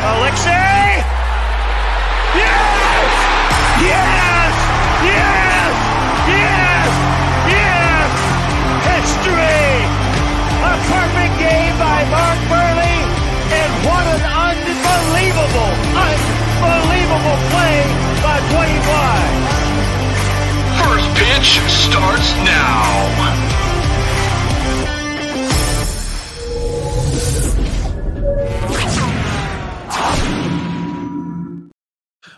Alexei. Yes. Yes. Yes. Yes. Yes. History. A perfect game by Mark Buehrle. And what an unbelievable, unbelievable play by DeWayne Wise. First pitch starts now.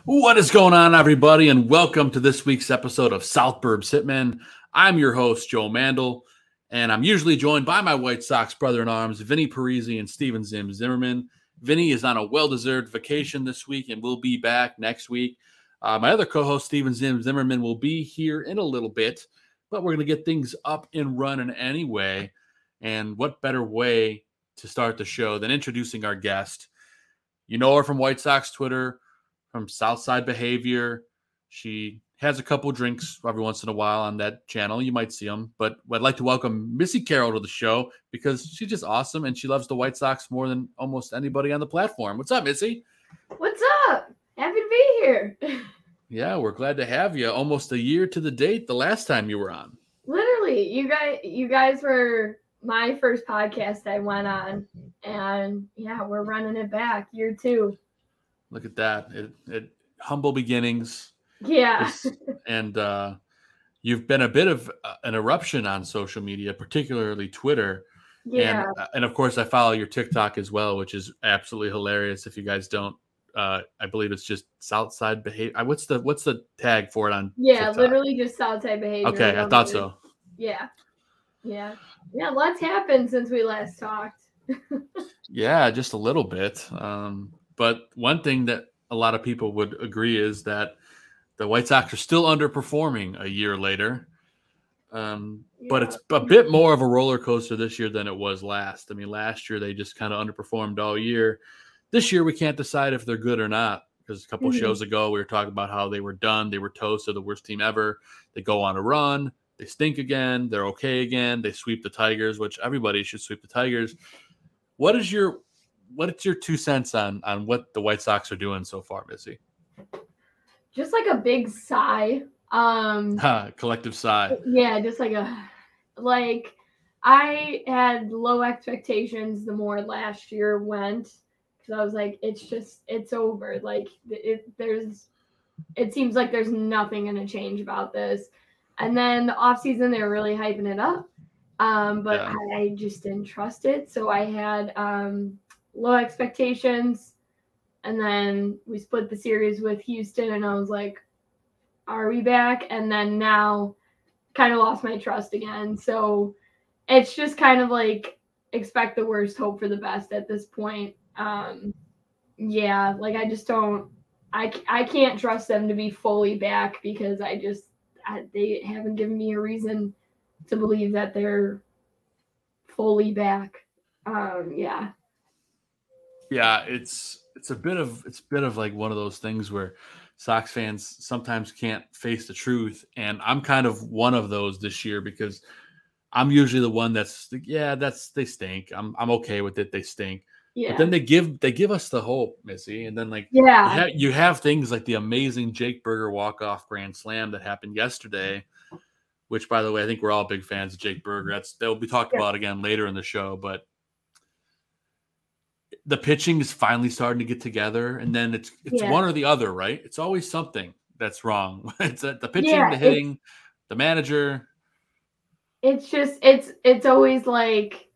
What is going on, everybody, and welcome to this week's episode of South Burbs Hitmen. I'm your host, Joe Mandel, and I'm usually joined by my White Sox brother in arms, Vinny Parisi and Steven Zim Zimmerman. Vinny is on a well deserved vacation this week and will be back next week. Uh, my other co host, Steven Zim Zimmerman, will be here in a little bit, but we're going to get things up and running anyway. And what better way to start the show than introducing our guest? You know her from White Sox Twitter, from Southside Behavior. She has a couple drinks every once in a while on that channel. You might see them, but I'd like to welcome Missy Carroll to the show because she's just awesome and she loves the White Sox more than almost anybody on the platform. What's up, Missy? What's up? Happy to be here. Yeah, we're glad to have you. Almost a year to the date the last time you were on. Literally, you guys you guys were my first podcast I went on. And yeah, we're running it back year two. Look at that. It, it humble beginnings. Yeah. And uh, you've been a bit of uh, an eruption on social media, particularly Twitter. Yeah. And, uh, and of course, I follow your TikTok as well, which is absolutely hilarious. If you guys don't, uh, I believe it's just Southside behavior. What's the what's the tag for it on? yeah, TikTok? literally just Southside behavior. Okay, I don't thought so. Yeah. Yeah. Yeah, lots happened since we last talked. Yeah, just a little bit. Um, but one thing that a lot of people would agree is that the White Sox are still underperforming a year later. Um, but it's a bit more of a roller coaster this year than it was last. I mean, last year they just kind of underperformed all year. This year we can't decide if they're good or not because a couple Mhm. shows ago we were talking about how they were done, they were toast, they're the worst team ever. They go on a run, they stink again, they're okay again, they sweep the Tigers, which everybody should sweep the Tigers. What is your what is your two cents on on what the White Sox are doing so far, Missy? just like a big sigh. Um, collective sigh. Yeah, just like a like I had low expectations the more last year went because I was like, it's just it's over. Like it, there's, it seems like there's nothing going to change about this. And then the off season, they're really hyping it up, um, but yeah. I, I, just didn't trust it. So I had um, low expectations, and then we split the series with Houston, and I was like, are we back? And then now, kind of lost my trust again. So it's just kind of like expect the worst, hope for the best at this point. Um, yeah, like I just don't. I, I can't trust them to be fully back because I just I, they haven't given me a reason to believe that they're fully back. Um, yeah. Yeah, it's it's a bit of it's a bit of like one of those things where Sox fans sometimes can't face the truth, and I'm kind of one of those this year because I'm usually the one that's yeah, that's they stink. I'm I'm okay with it. They stink. Yeah. But then they give they give us the hope, Missy, and then like yeah, you have, you have things like the amazing Jake Burger walk off grand slam that happened yesterday, which by the way I think we're all big fans of Jake Burger. That's they'll be talked yeah. about again later in the show, but the pitching is finally starting to get together, and then it's it's yeah. one or the other, right? It's always something that's wrong. it's uh, the pitching, yeah, the hitting, the manager, it's just it's it's always like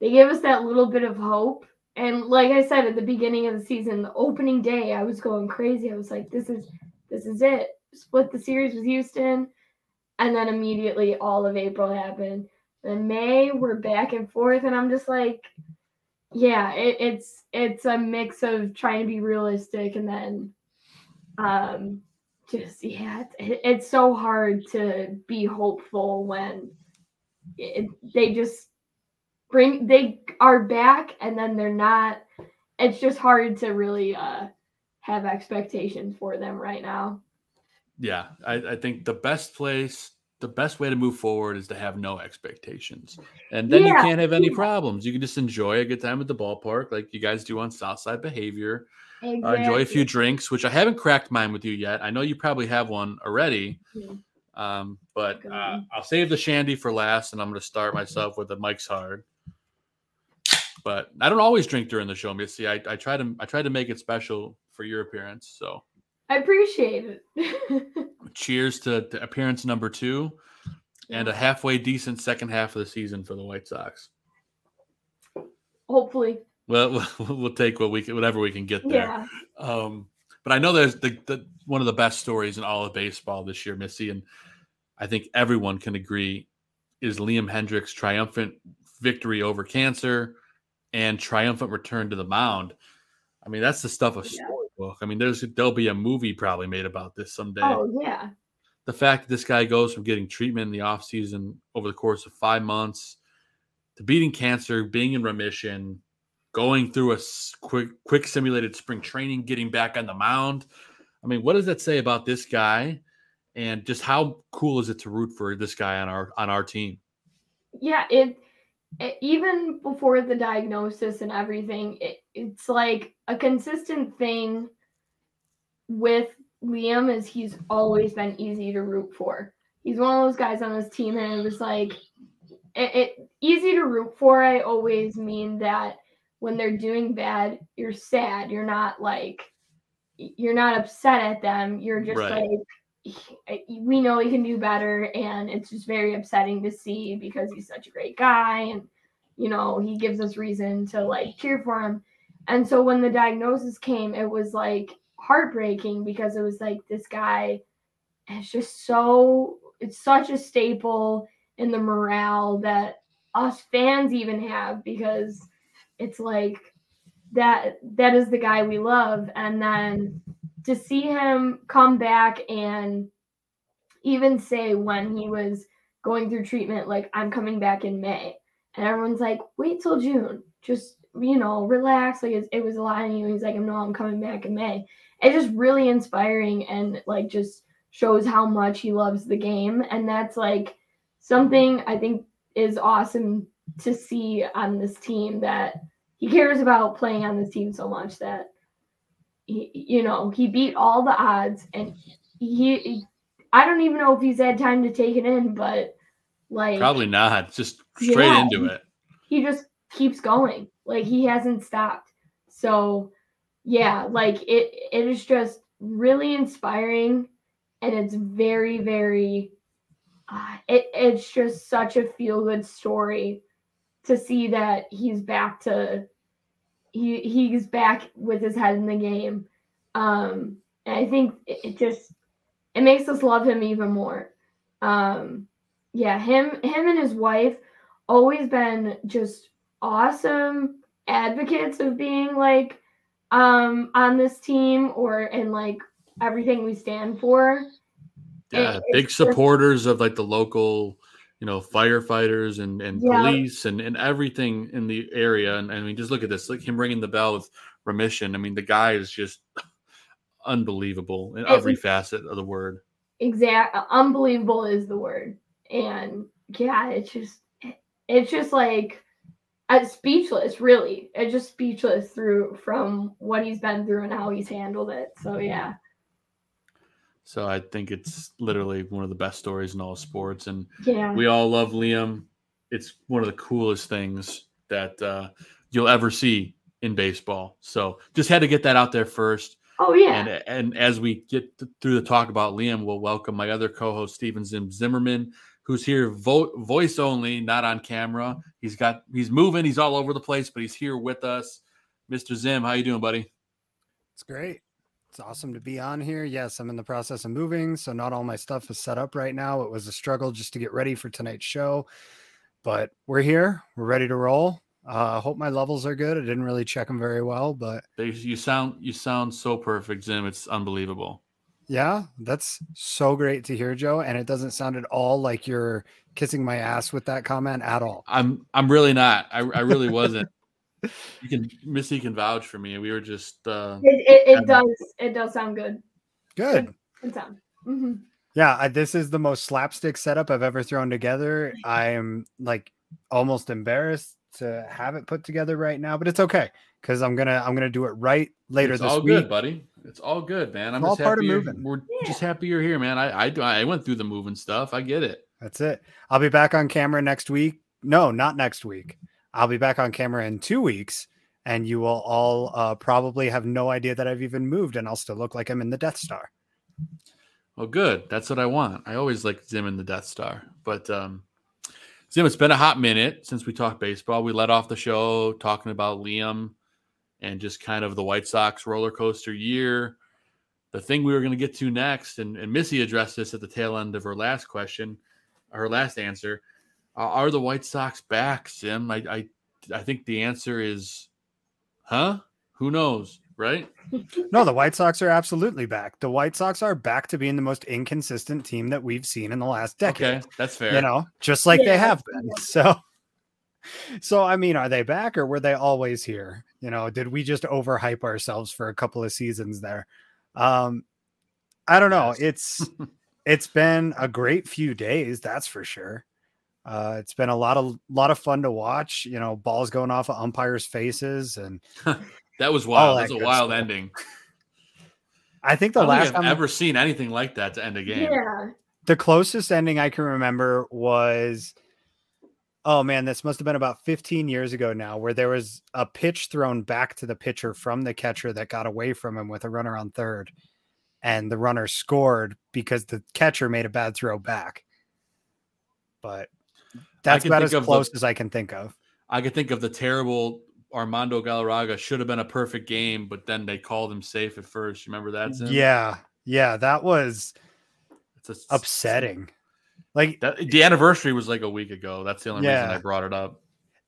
they give us that little bit of hope. And like I said at the beginning of the season, the opening day, I was going crazy. I was like, this is this is it. Split the series with Houston. And then immediately all of April happened. And May, we're back and forth, and I'm just like, yeah, it, it's it's a mix of trying to be realistic and then um just yeah, it's, it's so hard to be hopeful when it, they just bring they are back and then they're not. It's just hard to really uh have expectations for them right now. Yeah I, I think the best place the best way to move forward is to have no expectations and then yeah. you can't have any problems you can just enjoy a good time at the ballpark like you guys do on southside behavior exactly. uh, enjoy a few drinks which i haven't cracked mine with you yet i know you probably have one already mm-hmm. Um, but uh, I'll save the shandy for last, and I'm going to start myself with the Mike's Hard. But I don't always drink during the show, Missy. I, I try to I try to make it special for your appearance. So I appreciate it. cheers to, to, appearance number two, and a halfway decent second half of the season for the White Sox. Hopefully. Well, we'll take what we can, whatever we can get there. Yeah. Um, but I know there's the, the one of the best stories in all of baseball this year, Missy, and I think everyone can agree is Liam Hendriks' triumphant victory over cancer and triumphant return to the mound. I mean, that's the stuff of storybook. I mean, there's there'll be a movie probably made about this someday. Oh yeah. The fact that this guy goes from getting treatment in the off season over the course of five months to beating cancer, being in remission, going through a quick quick simulated spring training, getting back on the mound. I mean, what does that say about this guy? And just how cool is it to root for this guy on our on our team? Yeah, it, it even before the diagnosis and everything, it, it's like a consistent thing with Liam is he's always been easy to root for. He's one of those guys on this team, and it was like it, it easy to root for. I always mean that when they're doing bad, you're sad. You're not like you're not upset at them. You're just right. like we know he can do better and it's just very upsetting to see because he's such a great guy and you know, he gives us reason to like cheer for him. And so when the diagnosis came, it was like heartbreaking because it was like this guy is just so it's such a staple in the morale that us fans even have because it's like that that is the guy we love and then to see him come back and even say when he was going through treatment like i'm coming back in may. And everyone's like wait till june. Just you know relax. Like it, it was a lot of you. He's like no i'm coming back in may. It's just really inspiring and like just shows how much he loves the game. And that's like something i think is awesome to see on this team that he cares about playing on this team so much that he, you know, he beat all the odds and he I don't even know if he's had time to take it in, but like Probably not. Just straight Yeah. into it. he just keeps going. Like he hasn't stopped. So yeah, like it it is just really inspiring and it's very very uh, it it's just such a feel good story to see that he's back to he he's back with his head in the game. Um and I think it, it just it makes us love him even more. Um yeah, him him and his wife always been just awesome advocates of being like um on this team or in like everything we stand for. Yeah, It- big it's just- supporters of like the local, you know, firefighters and and Yeah. police and and everything in the area. And, and I mean, just look at this, like him ringing the bell with remission. I mean, the guy is just unbelievable in every facet of the word. exact uh, unbelievable is the word and yeah it's just it's just like it's speechless really it's just speechless through from what he's been through and how he's handled it so yeah So I think it's literally one of the best stories in all sports. And yeah we all love Liam. It's one of the coolest things that uh, you'll ever see in baseball. So just had to get that out there first. oh yeah And and as we get th- through the talk about Liam, we'll welcome my other co-host Steven Zim Zimmerman, who's here vo- voice only, not on camera. He's got he's moving, he's all over the place, but he's here with us. Mr. Zim, how you doing, buddy? It's great. It's awesome to be on here. Yes, I'm in the process of moving, so not all my stuff is set up right now. It was a struggle just to get ready for tonight's show, but we're here. We're ready to roll. Uh, I hope my levels are good. I didn't really check them very well, but They- You sound you sound so perfect, Jim. It's unbelievable. yeah, that's so great to hear, Joe. And it doesn't sound at all like you're kissing my ass with that comment at all. I'm I'm really not. I, I really wasn't. You can Missy can vouch for me. We were just uh it, it, it does it does sound good Good. it sound hmm Yeah, I, this is the most slapstick setup I've ever thrown together. I am like almost embarrassed to have it put together right now, but it's okay because I'm gonna I'm gonna do it right later it's this all week. good, buddy. It's all good, man. I'm It's all part of moving. we're just happy you're here, man. I I do I went through the moving stuff. I get it. That's it. I'll be back on camera next week. No, not next week. I'll be back on camera in two weeks, and you will all uh, probably have no idea that I've even moved, and I'll still look like I'm in the Death Star. Well, good. That's what I want. I always like Zim in the Death Star. But um Zim, it's been a hot minute since we talked baseball. We let off the show talking about Liam and just kind of the White Sox roller coaster year. The thing we were going to get to next, and, and Missy addressed this at the tail end of her last question, her last answer. Uh, are the White Sox back, Zim? I, I I think the answer is, huh? Who knows, right? No, the White Sox are absolutely back. The White Sox are back to being the most inconsistent team that we've seen in the last decade. Okay, that's fair. you know, just like they have been. So, so I mean, are they back or were they always here? You know, did we just overhype ourselves for a couple of seasons there? Um, I don't know. Yes. It's it's been a great few days, that's for sure. Uh, it's been a lot of lot of fun to watch. You know, balls going off of umpires' faces, and that was wild. that That was a wild stuff. ending. I think the I last think I've time ever seen anything like that to end a game. yeah the closest ending I can remember was oh man, this must have been about 15 years ago now, where there was a pitch thrown back to the pitcher from the catcher that got away from him with a runner on third. And the runner scored because the catcher made a bad throw back. But that's about as of the- close as I can think of. I could think of the terrible Armando Galarraga should have been a perfect game, but then they called him safe at first. You remember that? Yeah. Yeah. That was it's a, upsetting. Like That, the anniversary was like a week ago. That's the only reason I brought it up.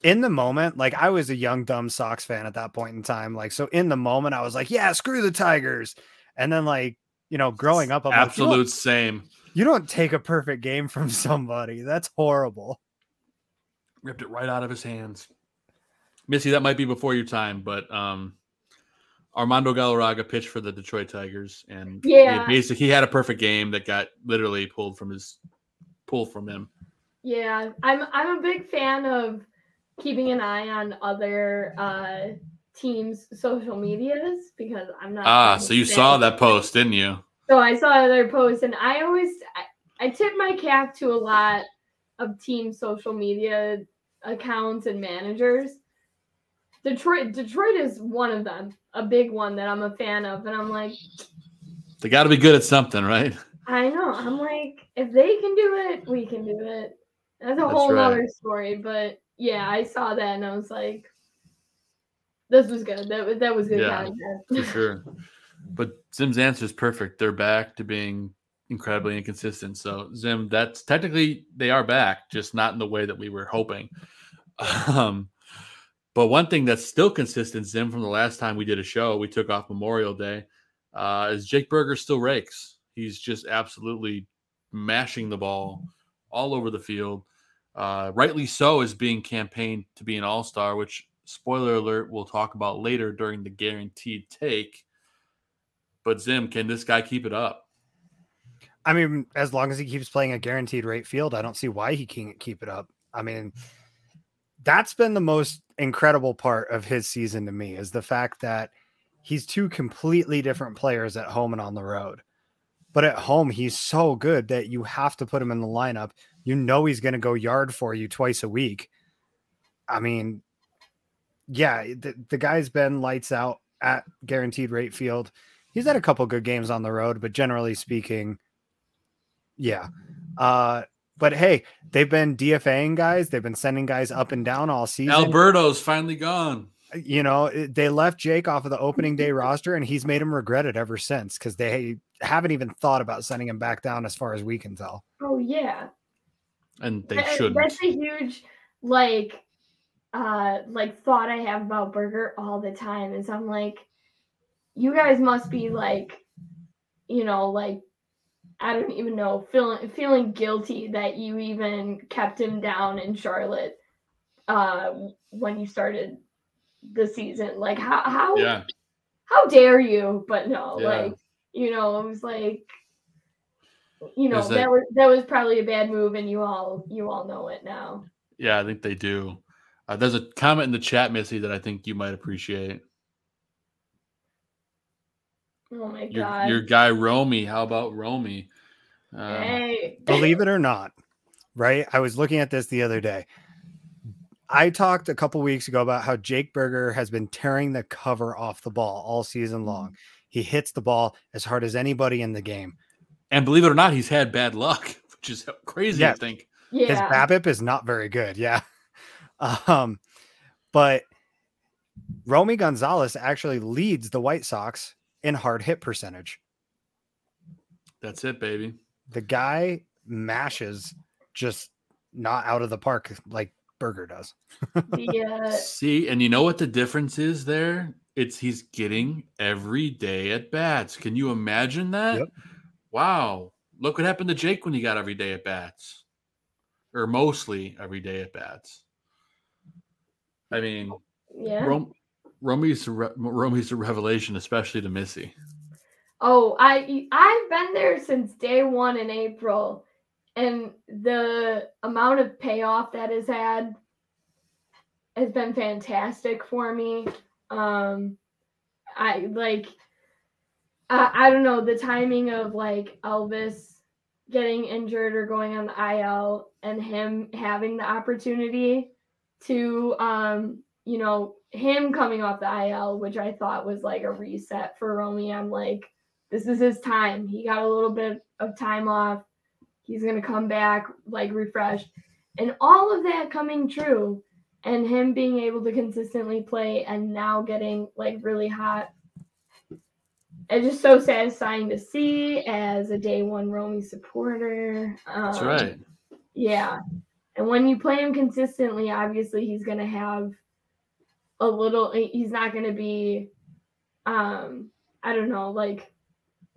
in the moment, like I was a young dumb Sox fan at that point in time. Like so, in the moment, I was like, "Yeah, screw the Tigers." And then, like you know, growing up, I'm like, Absolute you, same. you don't take a perfect game from somebody. That's horrible. Ripped it right out of his hands. Missy, that might be before your time, but um, Armando Galarraga pitched for the Detroit Tigers, and Yeah. he basically he had a perfect game that got literally pulled from his pulled from him. Yeah, I'm I'm a big fan of keeping an eye on other uh teams' social medias because I'm not. Ah, so you saw that post, didn't you? So I saw other posts, and I always I, I tip my cap to a lot of team social media accounts and managers. Detroit Detroit is one of them, a big one that I'm a fan of, and I'm like, They got to be good at something, right? I know. I'm like, if they can do it, we can do it. That's a That's whole right. other story. But yeah, I saw that and I was like, this was good. That was that was good Yeah. For sure. But Zim's answer is perfect. They're back to being incredibly inconsistent. So Zim, that's technically they are back, just not in the way that we were hoping. Um, but one thing that's still consistent, Zim, from the last time we did a show, we took off Memorial Day, uh, is Jake Burger still rakes. He's just absolutely mashing the ball all over the field. Uh, rightly so, is being campaigned to be an all star, which, spoiler alert, we'll talk about later during the guaranteed take. But Zim, can this guy keep it up? I mean, as long as he keeps playing a guaranteed rate field, I don't see why he can't keep it up. I mean, that's been the most incredible part of his season to me is the fact that he's two completely different players at home and on the road. But at home, he's so good that you have to put him in the lineup. You know he's going to go yard for you twice a week. I mean, yeah, the, the guy's been lights out at guaranteed rate field. He's had a couple good games on the road, but generally speaking, yeah. Uh, but hey, they've been DFAing guys. They've been sending guys up and down all season. Alberto's finally gone. You know, they left Jake off of the opening day roster, and he's made him regret it ever since because they haven't even thought about sending him back down, as far as we can tell. oh yeah. And they That- shouldn't. That's a huge like uh like thought I have about Burger all the time is I'm like, you guys must be like, you know, like I don't even know, feeling feeling guilty that you even kept him down in Charlotte uh when you started the season. Like how how Yeah. how dare you? But no, Yeah. like you know, it was like you know that a- was that was probably a bad move, and you all you all know it now. Yeah, I think they do. Uh, there's a comment in the chat, Missy, that I think you might appreciate. Oh my Your, god! your guy Romy. How about Romy? Um, hey, Believe it or not, right? I was looking at this the other day. I talked a couple weeks ago about how Jake Burger has been tearing the cover off the ball all season long. He hits the ball as hard as anybody in the game. And believe it or not, he's had bad luck, which is crazy Yeah. to think. His yeah, BABIP is not very good. Yeah. Um, but Romy Gonzalez actually leads the White Sox in hard hit percentage. That's it, baby. The guy mashes just not out of the park like Burger does. the, uh, See, and you know what the difference is there? It's he's getting every day at bats. Can you imagine that? Yep. Wow. Look what happened to Jake when he got every day at bats. Or mostly every day at bats. I mean, yeah. Rom- Romy's re- Romy's a revelation, especially to Missy. Oh, I I've been there since day one in April, and the amount of payoff that has had has been fantastic for me. Um, I like, I I don't know the timing of like Elvis getting injured or going on the IL, and him having the opportunity to um you know him coming off the IL, which I thought was like a reset for Romy. I'm like, this is his time. He got a little bit of time off. He's gonna come back like refreshed, and all of that coming true, and him being able to consistently play and now getting like really hot. It's just so satisfying to see as a day one Romy supporter. That's Um, right. yeah. And when you play him consistently, obviously he's going to have a little he's not going to be um I don't know, like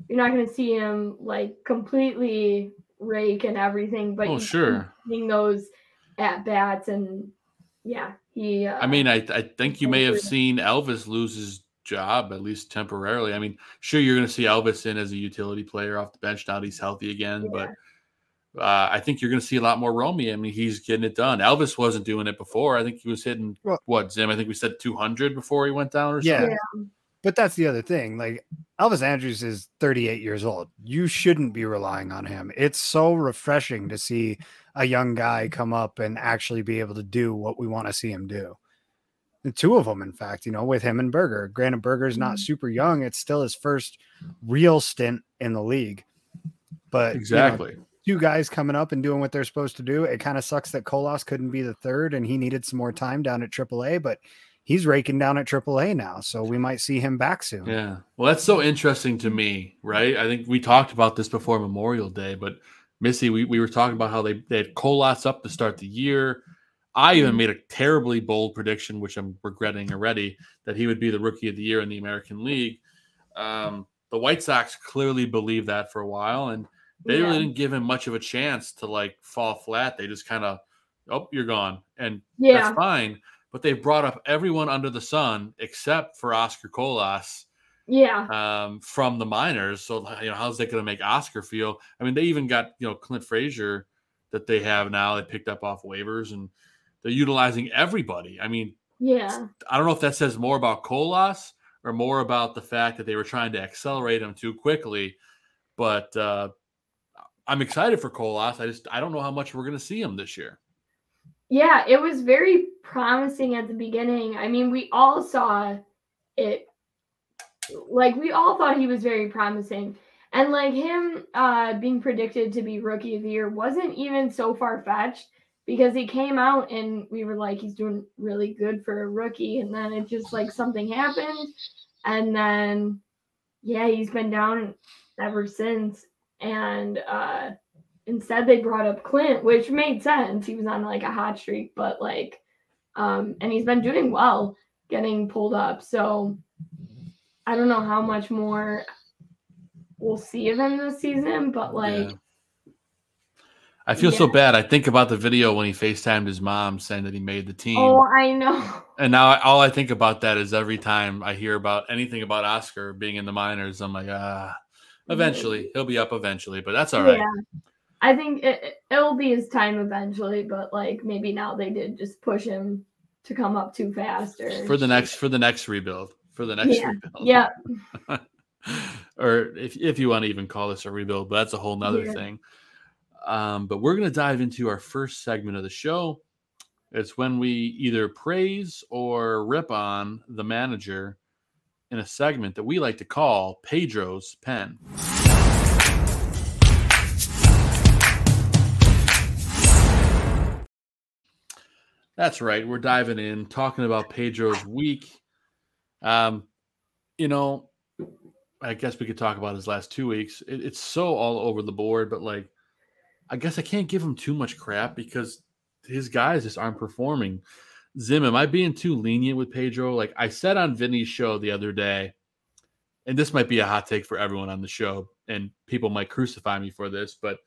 you're not going to see him like completely rake and everything, but Oh, sure. seeing those at bats and yeah, he uh, I mean, I, I think you may have seen Elvis lose his job at least temporarily. I mean, sure, you're going to see Elvis in as a utility player off the bench now that he's healthy again, but uh, I think you're going to see a lot more Romy. I mean, he's getting it done. Elvis wasn't doing it before. I think he was hitting Well- what Zim. I think we said 200 before he went down or Yeah. something. But that's the other thing. Like Elvis Andrus is 38 years old. You shouldn't be relying on him. It's so refreshing to see a young guy come up and actually be able to do what we want to see him do. The two of them, in fact, you know, with him and Burger. Granted, Burger's not super young. It's still his first real stint in the league. But Exactly. you know, two guys coming up and doing what they're supposed to do. It kind of sucks that Colas couldn't be the third and he needed some more time down at AAA, but he's raking down at AAA now. So we might see him back soon. Yeah. Well, that's so interesting to me, right? I think we talked about this before Memorial Day, but Missy, we, we were talking about how they, they had Colas up to start the year. I even made a terribly bold prediction, which I'm regretting already, that he would be the rookie of the year in the American League. Um, the White Sox clearly believed that for a while, and they Yeah. really didn't give him much of a chance to like fall flat. They just kind of, oh, you're gone, and Yeah. that's fine. But they brought up everyone under the sun except for Oscar Colas Yeah. um, from the minors. So you know, how's that going to make Oscar feel? I mean, they even got you know Clint Frazier that they have now. They picked up off waivers, and they're utilizing everybody. I mean, Yeah. I don't know if that says more about Colas or more about the fact that they were trying to accelerate him too quickly. But uh, I'm excited for Colas. I just I don't know how much we're going to see him this year. Yeah, it was very promising at the beginning. I mean, we all saw it like we all thought he was very promising. And like him uh being predicted to be rookie of the year wasn't even so far fetched because he came out and we were like he's doing really good for a rookie and then it just like something happened and then yeah, he's been down ever since and uh instead they brought up Clint, which made sense. He was on like a hot streak, but like um and he's been doing well getting pulled up. So I don't know how much more we'll see of him this season, but like Yeah. I feel so bad. I think about the video when he FaceTimed his mom saying that he made the team. oh, I know. And now all I think about that is every time I hear about anything about Oscar being in the minors, I'm like, ah, eventually he'll be up eventually, but that's all right. Yeah. I think it, it- it'll be his time eventually, but like maybe now they did just push him to come up too fast or For the next for the next rebuild. For the next Yeah. rebuild. Yeah. or if if you want to even call this a rebuild, but that's a whole nother Yeah. thing. Um, but we're gonna dive into our first segment of the show. It's when we either praise or rip on the manager in a segment that we like to call Pedro's Pen. That's right. We're diving in, talking about Pedro's week. Um, you know, I guess we could talk about his last two weeks. It, it's so all over the board, but like, I guess I can't give him too much crap because his guys just aren't performing. Zim, am I being too lenient with Pedro? Like I said on Vinny's show the other day, and this might be a hot take for everyone on the show, and people might crucify me for this, but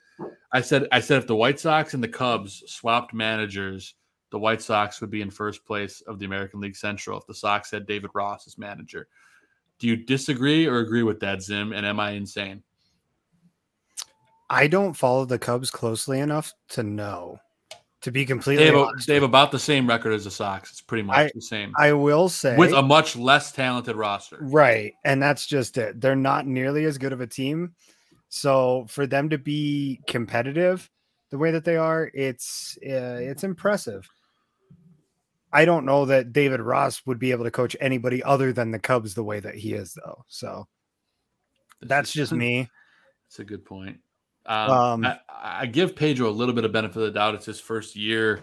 I said I said if the White Sox and the Cubs swapped managers, the White Sox would be in first place of the American League Central if the Sox had David Ross as manager. Do you disagree or agree with that, Zim? And am I insane? I don't follow the Cubs closely enough to know. To be They completely have, honest, they have about the same record as the Sox. It's pretty much I- the same I will say with a much less talented roster. Right. And that's just it. They're not nearly as good of a team. So for them to be competitive the way that they are, it's uh, it's impressive. I don't know that David Ross would be able to coach anybody other than the Cubs the way that he is though. So that's just me. That's a good point. Um, Um, I, I give Pedro a little bit of benefit of the doubt. It's his first year.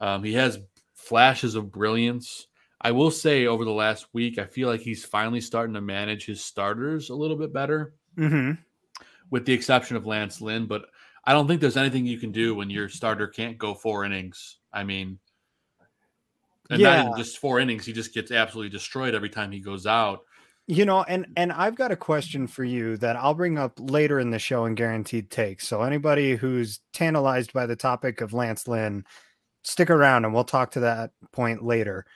Um, he has flashes of brilliance. I will say over the last week, I feel like he's finally starting to manage his starters a little bit better, hmm with the exception of Lance Lynn. But I don't think there's anything you can do when your starter can't go four innings. I mean, and not even Yeah. just four innings, he just gets absolutely destroyed every time he goes out. You know, and and I've got a question for you that I'll bring up later in the show in guaranteed takes. So anybody who's tantalized by the topic of Lance Lynn, stick around and we'll talk to that point later.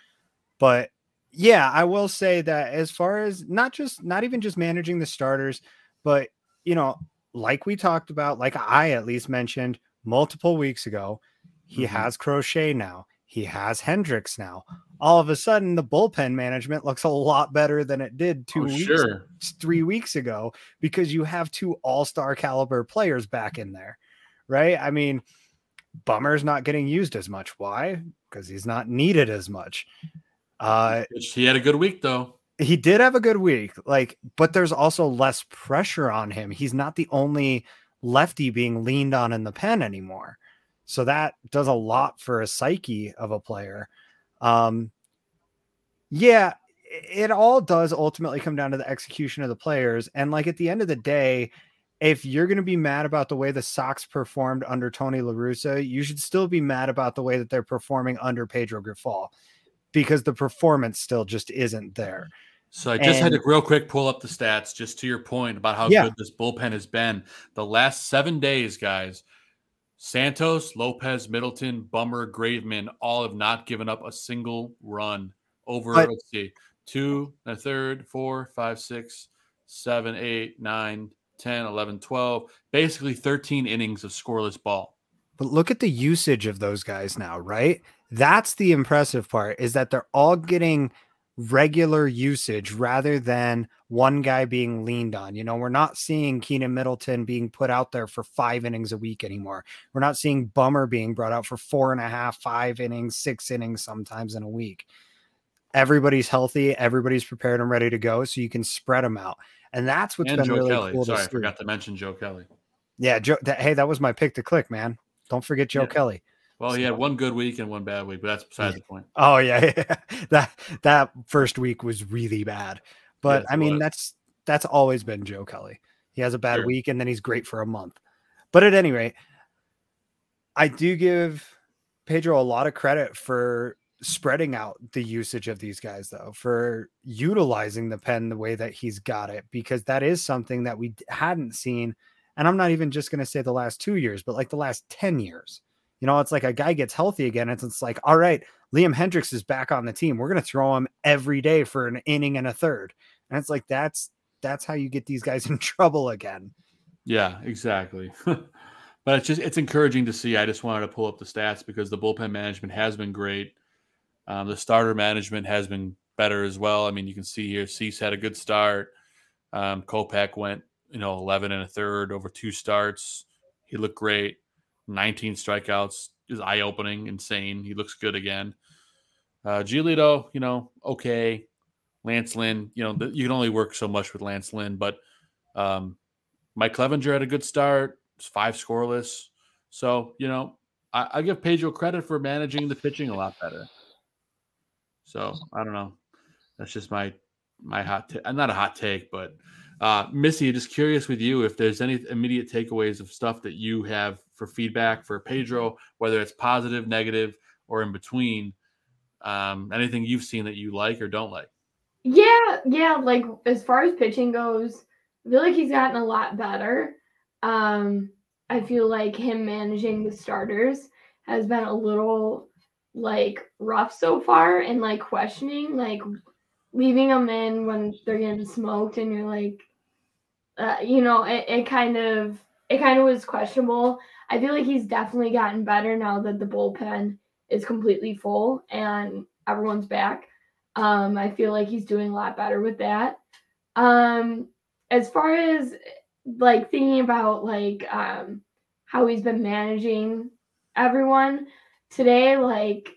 But yeah, I will say that as far as not just not even just managing the starters, but you know, like we talked about, like I at least mentioned multiple weeks ago, he Mhm. has Crochet now. He has Hendriks now. all of a sudden the bullpen management looks a lot better than it did two Oh, weeks, sure. three weeks ago because you have two all-star caliber players back in there, right? I mean, Bummer's not getting used as much. Why? Because he's not needed as much. Uh, He had a good week though. he did have a good week, like, but there's also less pressure on him. He's not the only lefty being leaned on in the pen anymore. So that does a lot for a psyche of a player. Um, yeah, it all does ultimately come down to the execution of the players. And like at the end of the day, if you're going to be mad about the way the Sox performed under Tony La Russa, you should still be mad about the way that they're performing under Pedro Grifol because the performance still just isn't there. So I just had to real quick pull up the stats just to your point about how Yeah. good this bullpen has been. The last seven days, guys, Santos, Lopez, Middleton, Bummer, Graveman all have not given up a single run over, But- let's see, two, a third, four, five, six, seven, eight, nine, 10, 11, 12, basically 13 innings of scoreless ball. But look at the usage of those guys now, right? That's the impressive part is that they're all getting regular usage rather than one guy being leaned on. You know, we're not seeing Keynan Middleton being put out there for five innings a week anymore. We're not seeing Bummer being brought out for four and a half, five innings, six innings sometimes in a week. Everybody's healthy, everybody's prepared and ready to go, so you can spread them out. And that's what's and been Joe really Kelly. cool Sorry, to I forgot to mention Joe Kelly. Yeah, Joe. That, hey, that was my pick to click, man. Don't forget Joe Yeah. Kelly. Well, he had one good week and one bad week, but that's beside the point. Oh yeah, yeah. that that first week was really bad. But Yes, I mean, that's that's always been Joe Kelly. He has a bad Sure. week and then he's great for a month. But at any rate, I do give Pedro a lot of credit for spreading out the usage of these guys though, for utilizing the pen the way that he's got it because that is something that we hadn't seen and I'm not even just going to say the last 2 years, but like the last 10 years. You know, it's like a guy gets healthy again. It's, it's like, all right, Liam Hendriks is back on the team. We're going to throw him every day for an inning and a third. And it's like, that's, that's how you get these guys in trouble again. Yeah, exactly. but it's just it's encouraging to see. I just wanted to pull up the stats because the bullpen management has been great. Um, the starter management has been better as well. I mean, you can see here, Cease had a good start. Um, Kopech went, you know, 11 and a third over two starts. He looked great. 19 strikeouts is eye opening, insane. He looks good again. Uh, Giolito, you know, okay. Lance Lynn, you know, you can only work so much with Lance Lynn, but um, Mike Clevinger had a good start, it's five scoreless. So, you know, I, I give Pedro credit for managing the pitching a lot better. So I don't know. That's just my my hot take. Not a hot take, but uh Missy, just curious with you if there's any immediate takeaways of stuff that you have for feedback for Pedro, whether it's positive, negative, or in between. Um, anything you've seen that you like or don't like. Yeah, yeah, like as far as pitching goes, I feel like he's gotten a lot better. Um, I feel like him managing the starters has been a little like rough so far and like questioning, like leaving them in when they're getting smoked and you're like uh, you know, it, it kind of it kind of was questionable. I feel like he's definitely gotten better now that the bullpen is completely full and everyone's back. Um, I feel like he's doing a lot better with that. Um, as far as like thinking about like um how he's been managing everyone today, like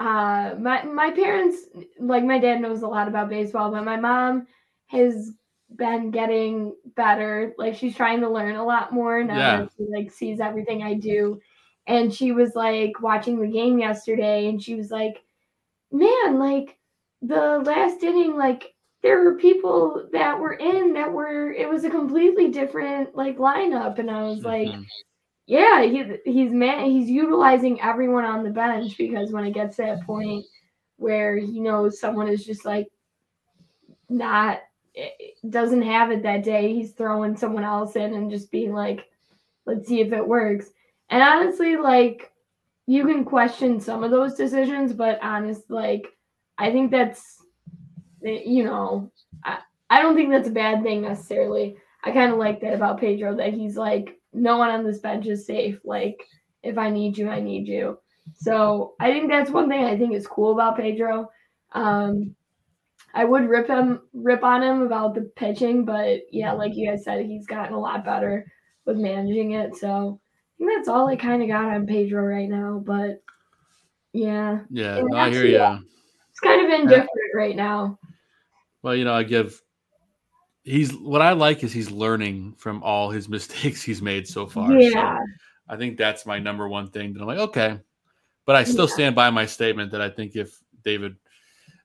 uh my my parents like my dad knows a lot about baseball, but my mom has been getting better. Like she's trying to learn a lot more now Yeah. she like sees everything I do. And she was like watching the game yesterday and she was like, Man, like the last inning, like there were people that were in that were it was a completely different like lineup. And I was like, Mhm. yeah, he, he's man he's utilizing everyone on the bench because when it gets to that point where he knows someone is just like not doesn't have it that day, he's throwing someone else in and just being like, let's see if it works. And honestly, like you can question some of those decisions, but honest, like I think that's eh, you know, I, I don't think that's a bad thing necessarily. I kind of like that about Pedro that he's like, no one on this bench is safe. Like, if I need you, I need you. So I think that's one thing I think is cool about Pedro. Um, I would rip him, rip on him about the pitching, but yeah, mm-hmm. like you guys said, he's gotten a lot better with managing it. So I think that's all I kind of got on Pedro right now. But yeah, Yeah, And I hear you. it's kind of indifferent right now. Well, you know, I give. He's what I like is he's learning from all his mistakes he's made so far. So Yeah, I think that's my number one thing. That I'm like, okay, but I still Yeah. stand by my statement that I think if David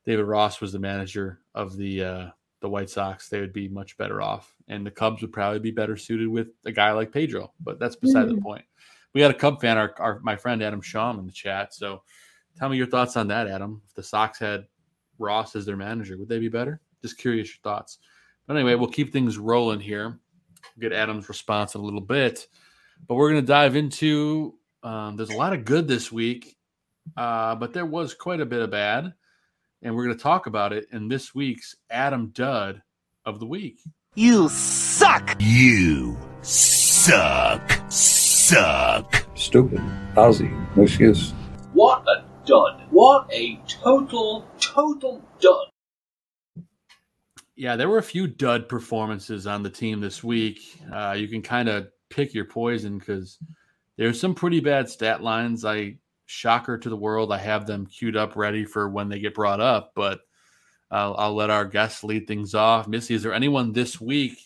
David Ross was the manager of the uh, the White Sox, they would be much better off, and the Cubs would probably be better suited with a guy like Pedro. But that's beside the Mhm. point. We got a Cub fan, our, our my friend Adam Shaw in the chat. So, tell me your thoughts on that, Adam. If the Sox had Ross as their manager, would they be better? Just curious your thoughts. But anyway, we'll keep things rolling here. Get Adam's response in a little bit, but we're going to dive into. Um, there's a lot of good this week, uh, but there was quite a bit of bad, and we're going to talk about it in this week's Adam Dud of the week. You suck! You suck. Suck. Stupid. Lousy. No excuse. What a dud. What a total, total dud. Yeah, there were a few dud performances on the team this week. Uh, you can kind of pick your poison because there's some pretty bad stat lines. I shocker to the world. I have them queued up ready for when they get brought up, but I'll, I'll let our guests lead things off. Missy, is there anyone this week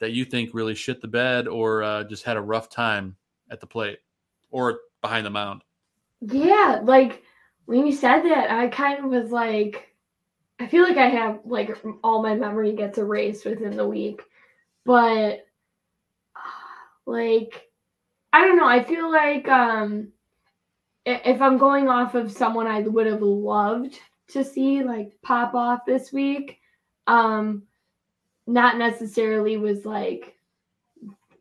that you think really shit the bed or uh, just had a rough time at the plate or behind the mound? yeah. Like when you said that, I kind of was like, I feel like I have like all my memory gets erased within the week, but like I don't know. I feel like um if I'm going off of someone I would have loved to see like pop off this week, um not necessarily was like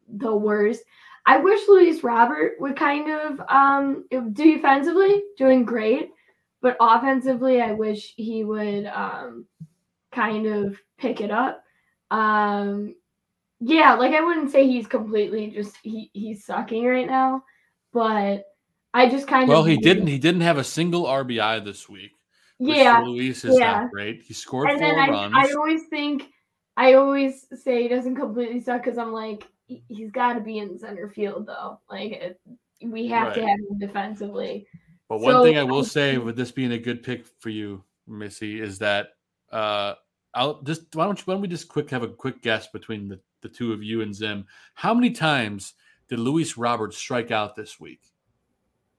the worst. I wish Luis Robert would kind of um defensively, doing great, but offensively I wish he would um kind of pick it up. Um yeah, like I wouldn't say he's completely just he he's sucking right now, but I just kind Well, of he didn't. He didn't have a single RBI this week. Yeah. Luis is yeah. not great. He scored and four then I, runs. I always think I always say he doesn't completely suck because I'm like he- he's got to be in center field though. Like we have to have him defensively. But one So, thing I will say with this being a good pick for you, Missy, is that uh I'll just why don't you why don't we just quick have a quick guess between the, the two of you and Zim. How many times did Luis Roberts strike out this week?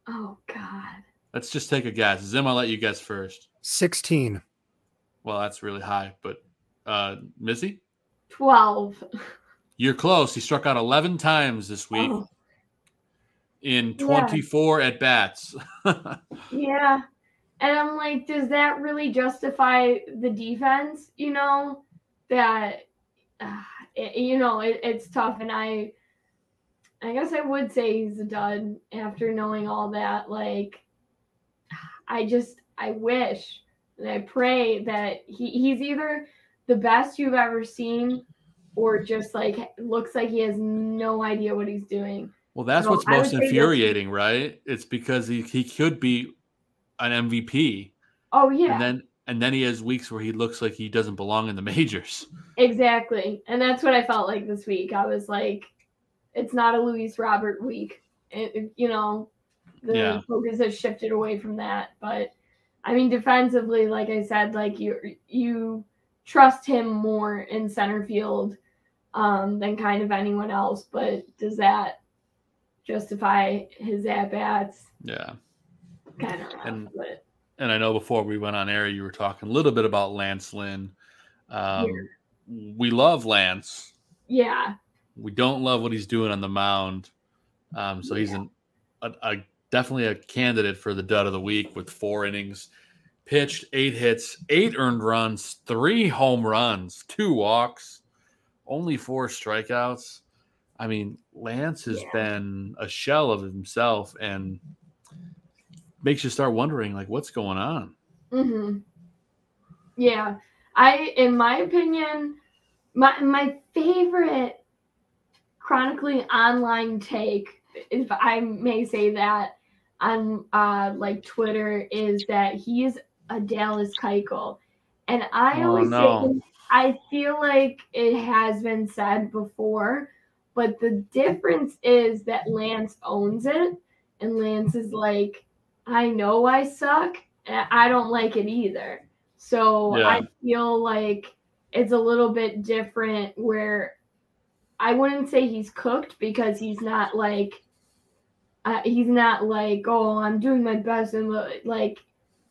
Oh God. Let's just take a guess. Zim, I'll let you guess first. 16. Well, that's really high, but uh Missy, Twelve. you're close. He struck out 11 times this week Oh, in Yeah. 24 at bats. yeah. And I'm like, does that really justify the defense? You know, that uh, it, you know it, it's tough, and I, I guess I would say he's a dud after knowing all that. Like, I just I wish and I pray that he, he's either the best you've ever seen, or just like looks like he has no idea what he's doing. Well, that's No, what's most infuriating, right? It's because he, he could be an MVP, Oh yeah. and then and then he has weeks where he looks like he doesn't belong in the majors. Exactly. And that's what I felt like this week. I was like, it's not a Luis Robert week. It, it- you know, the Yeah. focus has shifted away from that. But I mean, defensively, like I said, like you you trust him more in center field um, than kind of anyone else. But does that justify his at bats? Yeah, Kind of And- but and I know before we went on air, you were talking a little bit about Lance Lynn. Um, We love Lance. yeah, We don't love what he's doing on the mound. Um, so he's an, a, a definitely a candidate for the dud of the week with four innings pitched, eight hits, eight earned runs, three home runs, two walks, only four strikeouts. I mean, Lance has Yeah. been a shell of himself and makes you start wondering like what's going on. hmm Yeah, I, in my opinion, my my favorite chronically online take, if I may say that, on uh like Twitter, is that he's a Dallas Keuchel. And I Oh, always no. say, I feel like it has been said before, but the difference is that Lance owns it, and Lance is like, I know I suck, and I don't like it either. So Yeah. I feel like it's a little bit different where I wouldn't say he's cooked because he's not like uh, he's not like oh I'm doing my best and uh, like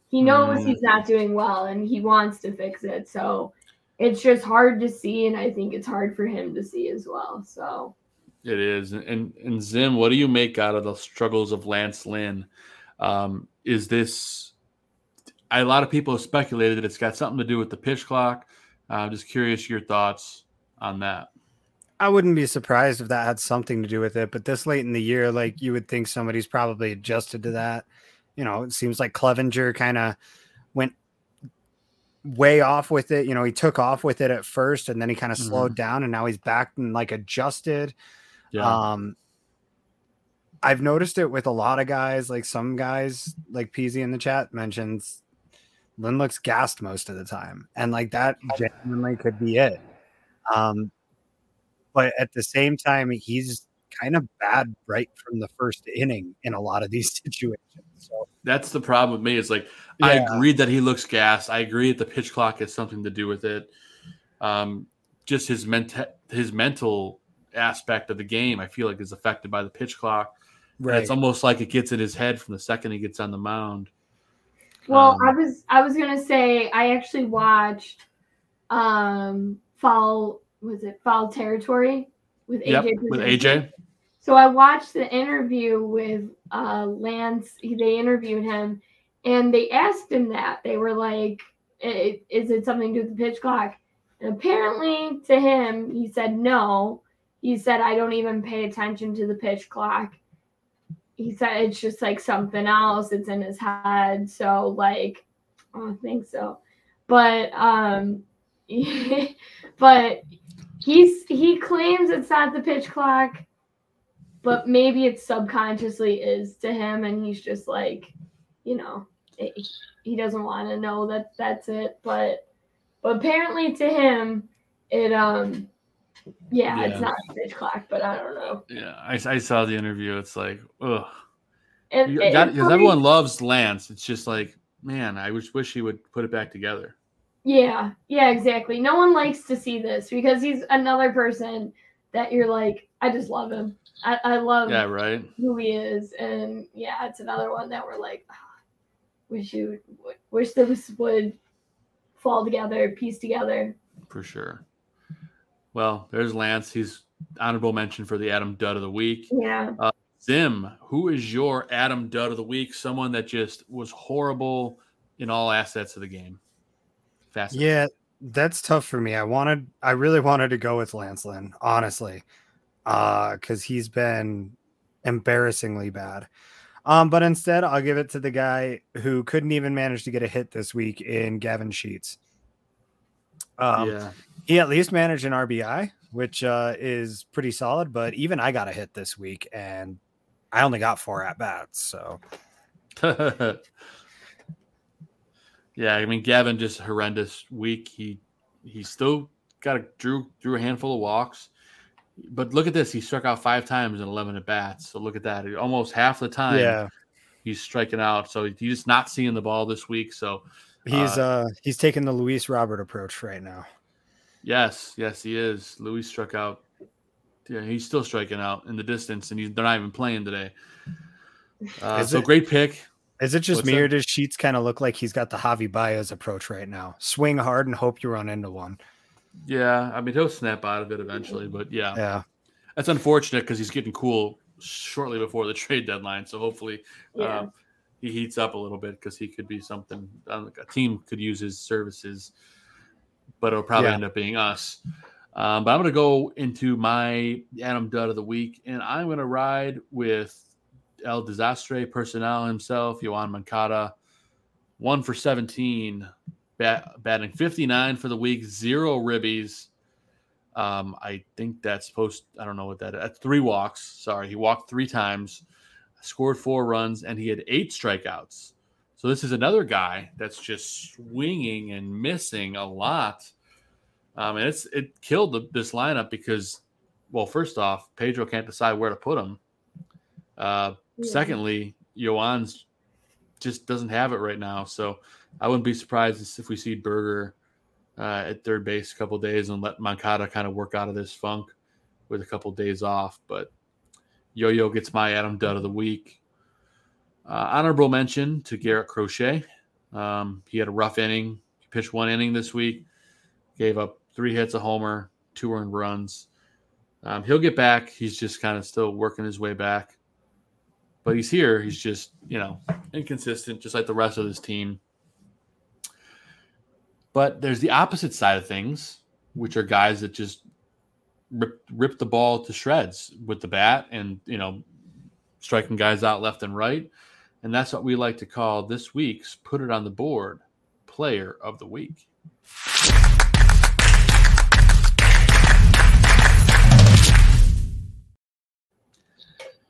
he knows Mm. he's not doing well and he wants to fix it. So it's just hard to see and I think it's hard for him to see as well. So It is. And and Zim, what do you make out of the struggles of Lance Lynn? Um, is this a lot of people have speculated that it's got something to do with the pitch clock. Uh, I'm just curious your thoughts on that. I wouldn't be surprised if that had something to do with it, but this late in the year, like you would think somebody's probably adjusted to that. You know, it seems like Clevinger kind of went way off with it. You know, he took off with it at first and then he kind of slowed down and now he's back and like adjusted. Yeah. Um I've noticed it with a lot of guys, like some guys, like Peasy in the chat mentions Lynn looks gassed most of the time. And like that genuinely could be it. Um but at the same time, he's kind of bad right from the first inning in a lot of these situations. So That's the problem with me. Is like I agree that he looks gassed. I agree that the pitch clock has something to do with it. Um, just his mental his mental aspect of the game, I feel like, is affected by the pitch clock. And It's almost like it gets in his head from the second he gets on the mound. Well, Um, I was I was gonna say I actually watched um foul was it foul territory with AJ Yep, with AJ. So I watched the interview with uh Lance. They interviewed him and they asked him that. They were like, "Is it something to do with the pitch clock?" And apparently, to him, he said no. He said, "I don't even pay attention to the pitch clock." He said it's just like something else. It's in his head. So like, I don't think so. But um, but he's he claims it's not the pitch clock but maybe it subconsciously is to him and he's just like you know it, he doesn't want to know that that's it but but apparently to him it um yeah, Yeah. it's not a pitch clock but i don't know Yeah, I, I saw the interview. It's like, ugh. and, You got- for 'cause me- everyone loves Lance. It's just like, man, I wish wish he would put it back together. Yeah, yeah, exactly. No one likes to see this because he's another person that you're like, I just love him. I, I love Yeah, right. who he is, and yeah, it's another one that we're like, "Ah, wish you, wish this would fall together, piece together. For sure. Well, there's Lance. He's honorable mention for the Adam Dud of the week. Yeah. Zim, who is your Adam Dud of the week? Someone that just was horrible in all assets of the game. Fast. yeah, that's tough for me. I wanted, I really wanted to go with Lance Lynn, honestly, uh, because he's been embarrassingly bad. Um, but instead, I'll give it to the guy who couldn't even manage to get a hit this week in Gavin Sheets. Um, yeah. he at least managed an RBI, which uh, is pretty solid. But even I got a hit this week, and I only got four at bats. So yeah, I mean Gavin just a horrendous week. He he still got a drew drew a handful of walks. But look at this, he struck out five times in 11 at bats. So look at that. Almost half the time yeah, he's striking out. So he's just not seeing the ball this week. So he's Uh, uh he's taking the Luis Robert approach right now. yes, yes, he is. Louis struck out. Yeah, he's still striking out in the distance, and he's, they're not even playing today. Uh, so it- great pick. Is it just What's me that? or does Sheets kind of look like he's got the Javi Baez approach right now? Swing hard and hope you run into one. Yeah, I mean he'll snap out of it eventually, but yeah, Yeah. that's unfortunate because he's getting cool shortly before the trade deadline. So hopefully, Yeah. um, he heats up a little bit because he could be something. Uh, a team could use his services, but it'll probably Yeah. end up being us. Um, but I'm going to go into my Adam Dud of the week, and I'm going to ride with El Desastre personnel himself, Yoan Moncada, one for 17, bat, batting 59 for the week, zero ribbies. Um, I think that's post, I don't know what that. That's three walks. Sorry, he walked three times, scored four runs, and he had eight strikeouts. So So this is another guy that's just swinging and missing a lot. Um, and it's it killed the, this lineup because, well, first off, Pedro can't decide where to put him. Uh, Yeah. Secondly, Yoan's just doesn't have it right now. So I wouldn't be surprised if we see Burger uh, at third base a couple days and let Moncada kind of work out of this funk with a couple days off. But Yo Yo gets my Adam Dud of the week. Uh, honorable mention to Garrett Crochet. Um, he had a rough inning. He pitched one inning this week, gave up three hits, a homer, two earned runs. Um, he'll get back. He's just kind of still working his way back. But he's here. He's just, you know, inconsistent, just like the rest of this team. But there's the opposite side of things, which are guys that just rip, rip the ball to shreds with the bat and, you know, striking guys out left and right. And that's what we like to call this week's Put It on the Board Player of the Week.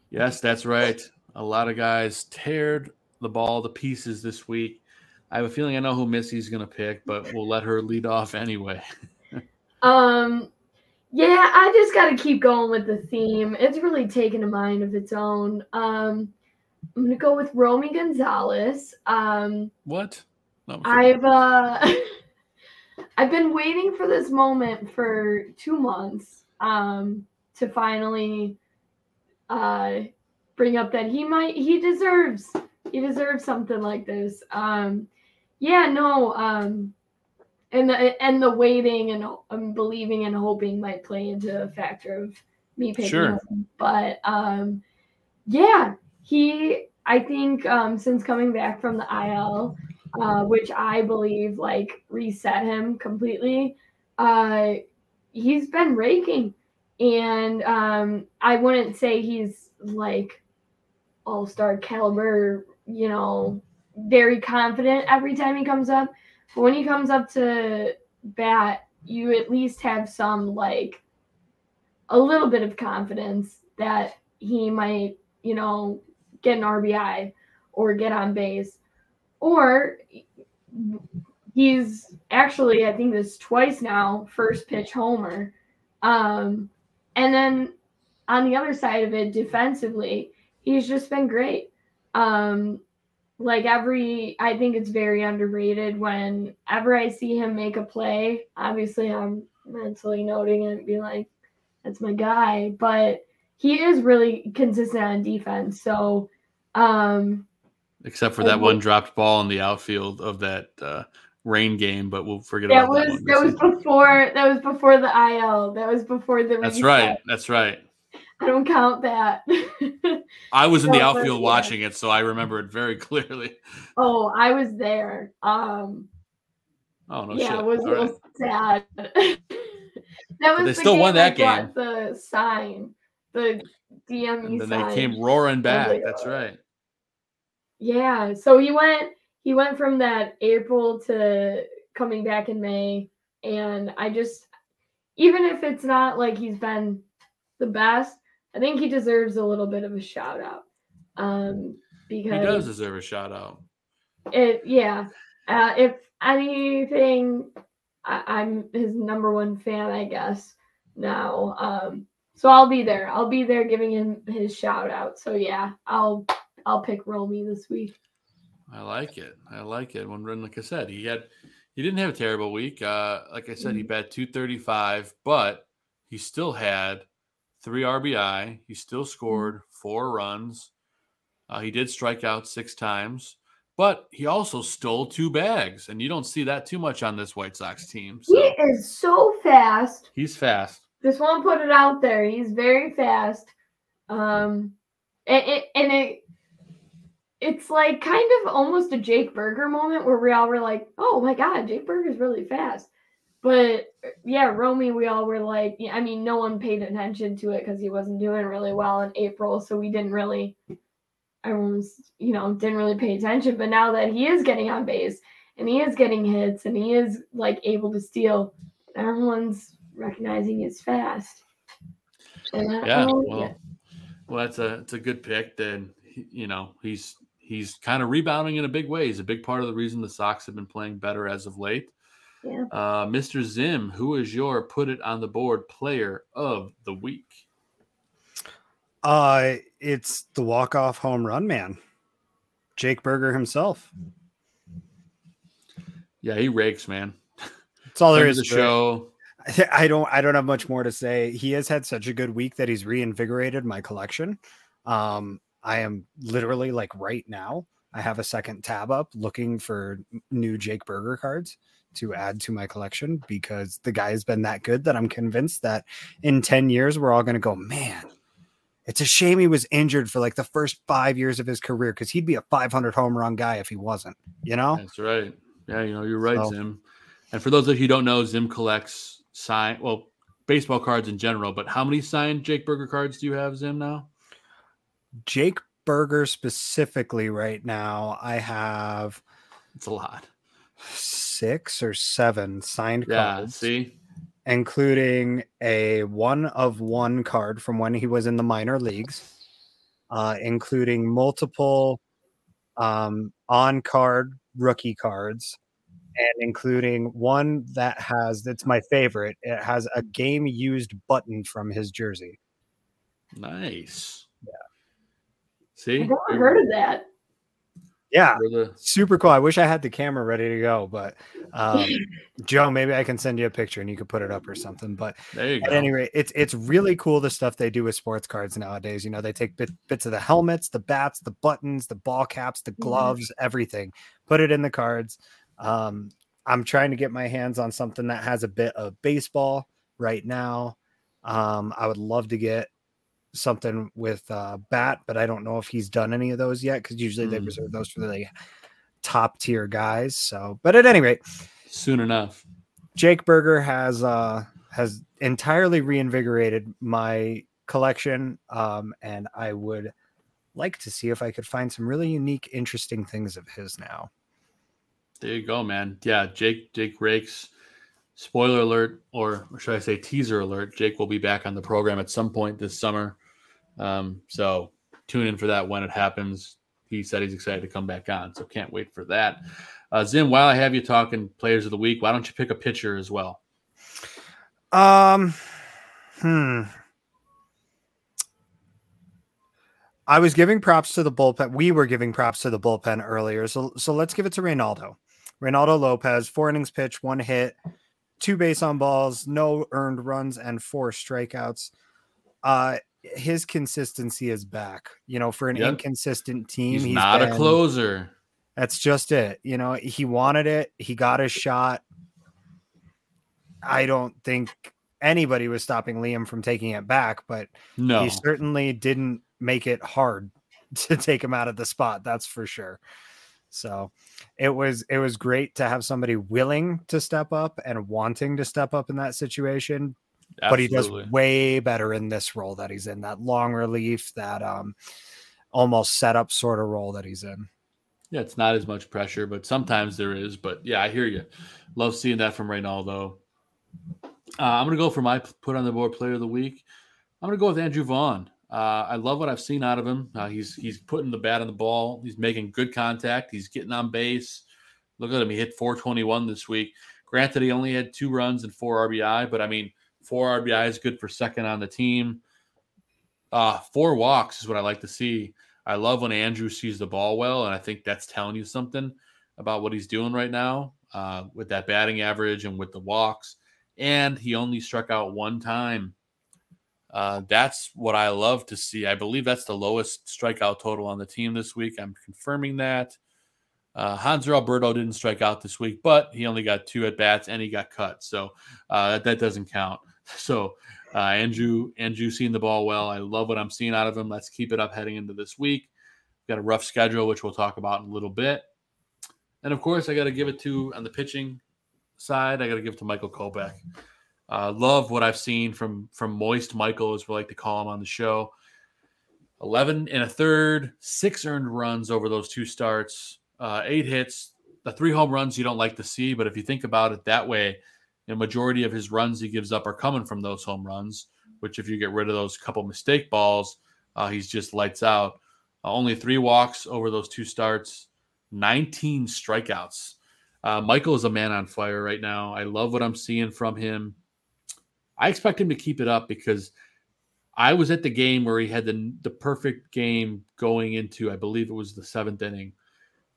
Yes, that's right. A lot of guys teared the ball to pieces this week. I have a feeling I know who Missy's going to pick, but we'll let her lead off anyway. Um, yeah, I just got to keep going with the theme. It's really taken a mind of its own. Um, I'm gonna go with Romy Gonzalez. Um, What? No, I've uh, I've been waiting for this moment for two months um, to finally uh, bring up that he might he deserves he deserves something like this. Um, yeah, no, um, and the and the waiting and um, believing and hoping might play into a factor of me picking Sure. him. But um, yeah, he I think um, since coming back from the IL, uh, which I believe like reset him completely, uh, he's been raking, and um, I wouldn't say he's like all star caliber, you know, very confident every time he comes up. But when he comes up to bat, you at least have some like a little bit of confidence that he might, you know, get an RBI or get on base. Or he's actually, I think this twice now, first pitch homer. Um, and then on the other side of it, defensively, he's just been great. Um, like every, I think it's very underrated whenever I see him make a play. Obviously, I'm mentally noting it and being like, that's my guy. But he is really consistent on defense. So, um, Except for that one dropped ball in the outfield of that uh, rain game, but we'll forget that about was that one. that was before that was before the IL. That was before the That's reset. right. That's right. I don't count that. I was in the outfield watching it, so I remember it very clearly. oh, I was there. Um, Oh no yeah, shit! it was a little right. sad. that was they the still won game that got The sign, the DME And then sign. they came roaring back. like, That's right. Yeah, so he went he went from that April to coming back in May and I just even if it's not like he's been the best, I think he deserves a little bit of a shout out. Um He because does deserve a shout out. it yeah. Uh if anything I, I'm his number one fan, I guess, now. Um so I'll be there. I'll be there giving him his shout out. So yeah, I'll I'll pick Romy this week. I like it. I like it. When like I said, he had he didn't have a terrible week. Uh, like I said, he Mhm. bat 235, but he still had three RBI. He still scored four runs. Uh, he did strike out six times, but he also stole two bags, and you don't see that too much on this White Sox team. He is so fast. he's fast. Just want to put it out there. He's very fast. Um, and it, and it it's like kind of almost a Jake Burger moment where we all were like, "Oh my God, Jake Burger's really fast." But yeah, Romy, we all were like, I mean, no one paid attention to it because he wasn't doing really well in April, so we didn't really, everyone was, you know, didn't really pay attention. But now that he is getting on base and he is getting hits and he is like able to steal, everyone's recognizing he's fast. Yeah. Well, well, that's a it's a good pick. Then you know he's he's kind of rebounding in a big way. He's a big part of the reason the Sox have been playing better as of late. Yeah. Uh, Mr. Zim, who is your put it on the board player of the week? Uh, it's the walk off home run man, Jake Burger himself. Yeah, he rakes, man. That's all there Friend is. of the to it. show. I don't I don't have much more to say. He has had such a good week that he's reinvigorated my collection. Um, I am literally like right now, I have a second tab up looking for new Jake Burger cards to add to my collection because the guy has been that good that I'm convinced that in 10 years we're all gonna go, man. It's a shame he was injured for like the first five years of his career because he'd be a 500 home run guy if he wasn't, you know? That's right. Yeah, you know, you're right, So- Zim. And for those of you who don't know, Zim collects sign well, baseball cards in general, but how many signed Jake Burger cards do you have, Zim, now? Jake Burger specifically right now, I have It's a lot. Six or seven signed Yeah, cards, see? including a one of one card from when he was in the minor leagues, uh, including multiple um, on card rookie cards, and including one that has that's my favorite. It has a game used button from his jersey. Nice. Yeah. See? I've never heard of that. Yeah, the- super cool. I wish I had the camera ready to go, but um, Joe, maybe I can send you a picture and you could put it up or something. But at go. any rate, it's it's really cool the stuff they do with sports cards nowadays. You know, they take bit, bits of the helmets, the bats, the buttons, the ball caps, the gloves, everything, put it in the cards. Um, I'm trying to get my hands on something that has a bit of baseball right now. Um, I would love to get something with uh, bat, but I don't know if he's done any of those yet because usually they Mm. reserve those for the top tier guys. So, but at any rate, Soon enough. Jake Burger has uh has entirely reinvigorated my collection um and I would like to see if I could find some really unique interesting things of his now. There you go, man. Yeah, Jake Jake Rakes. Spoiler alert, or should I say teaser alert? Jake will be back on the program at some point this summer. Um, so tune in for that when it happens. He said he's excited to come back on, so can't wait for that. Uh, Zim, while I have you talking players of the week, why don't you pick a pitcher as well? Um hmm I was giving props to the bullpen. We were giving props to the bullpen earlier. So so let's give it to Reynaldo. Reynaldo Lopez, four innings pitch, one hit, two base on balls, no earned runs, and four strikeouts. Uh his consistency is back. You know, for an Yep. inconsistent team, He's, he's not a closer. That's just it. You know, he wanted it. He got his shot. I don't think anybody was stopping Liam from taking it back, but No, he certainly didn't make it hard to take him out of the spot. That's for sure. So it was it was great to have somebody willing to step up and wanting to step up in that situation. But he does way better in this role that he's in, that long relief, that um almost setup sort of role that he's in. Yeah, it's not as much pressure, but sometimes there is. But yeah, I hear you. Love seeing that from Reynaldo. Uh, I'm going to go for my put on the board player of the week. I'm going to go with Andrew Vaughn. Uh, I love what I've seen out of him. Uh, he's he's putting the bat on the ball. He's making good contact. He's getting on base. Look at him. He hit 421 this week. Granted, he only had two runs and four RBI, but I mean, four RBI is good for second on the team. Uh, four walks is what I like to see. I love when Andrew sees the ball well, and I think that's telling you something about what he's doing right now uh, with that batting average and with the walks. And he only struck out one time. Uh, that's what I love to see. I believe that's the lowest strikeout total on the team this week. I'm confirming that. Uh, Hanser Alberto didn't strike out this week, but he only got two at bats and he got cut, so uh, that, that doesn't count. So uh, Andrew, Andrew seeing the ball well. I love what I'm seeing out of him. Let's keep it up heading into this week. Got a rough schedule, which we'll talk about in a little bit. And of course, I got to give it to on the pitching side. I got to give it to Michael Kopech. Uh, love what I've seen from from Moist Michael, as we like to call him on the show. Eleven and a third, six earned runs over those two starts, uh, eight hits, the three home runs you don't like to see, but if you think about it that way, the majority of his runs he gives up are coming from those home runs. Which, if you get rid of those couple mistake balls, uh, he's just lights out. Uh, only three walks over those two starts, 19 strikeouts. Uh, Michael is a man on fire right now. I love what I'm seeing from him. I expect him to keep it up because I was at the game where he had the the perfect game going into, I believe it was the seventh inning,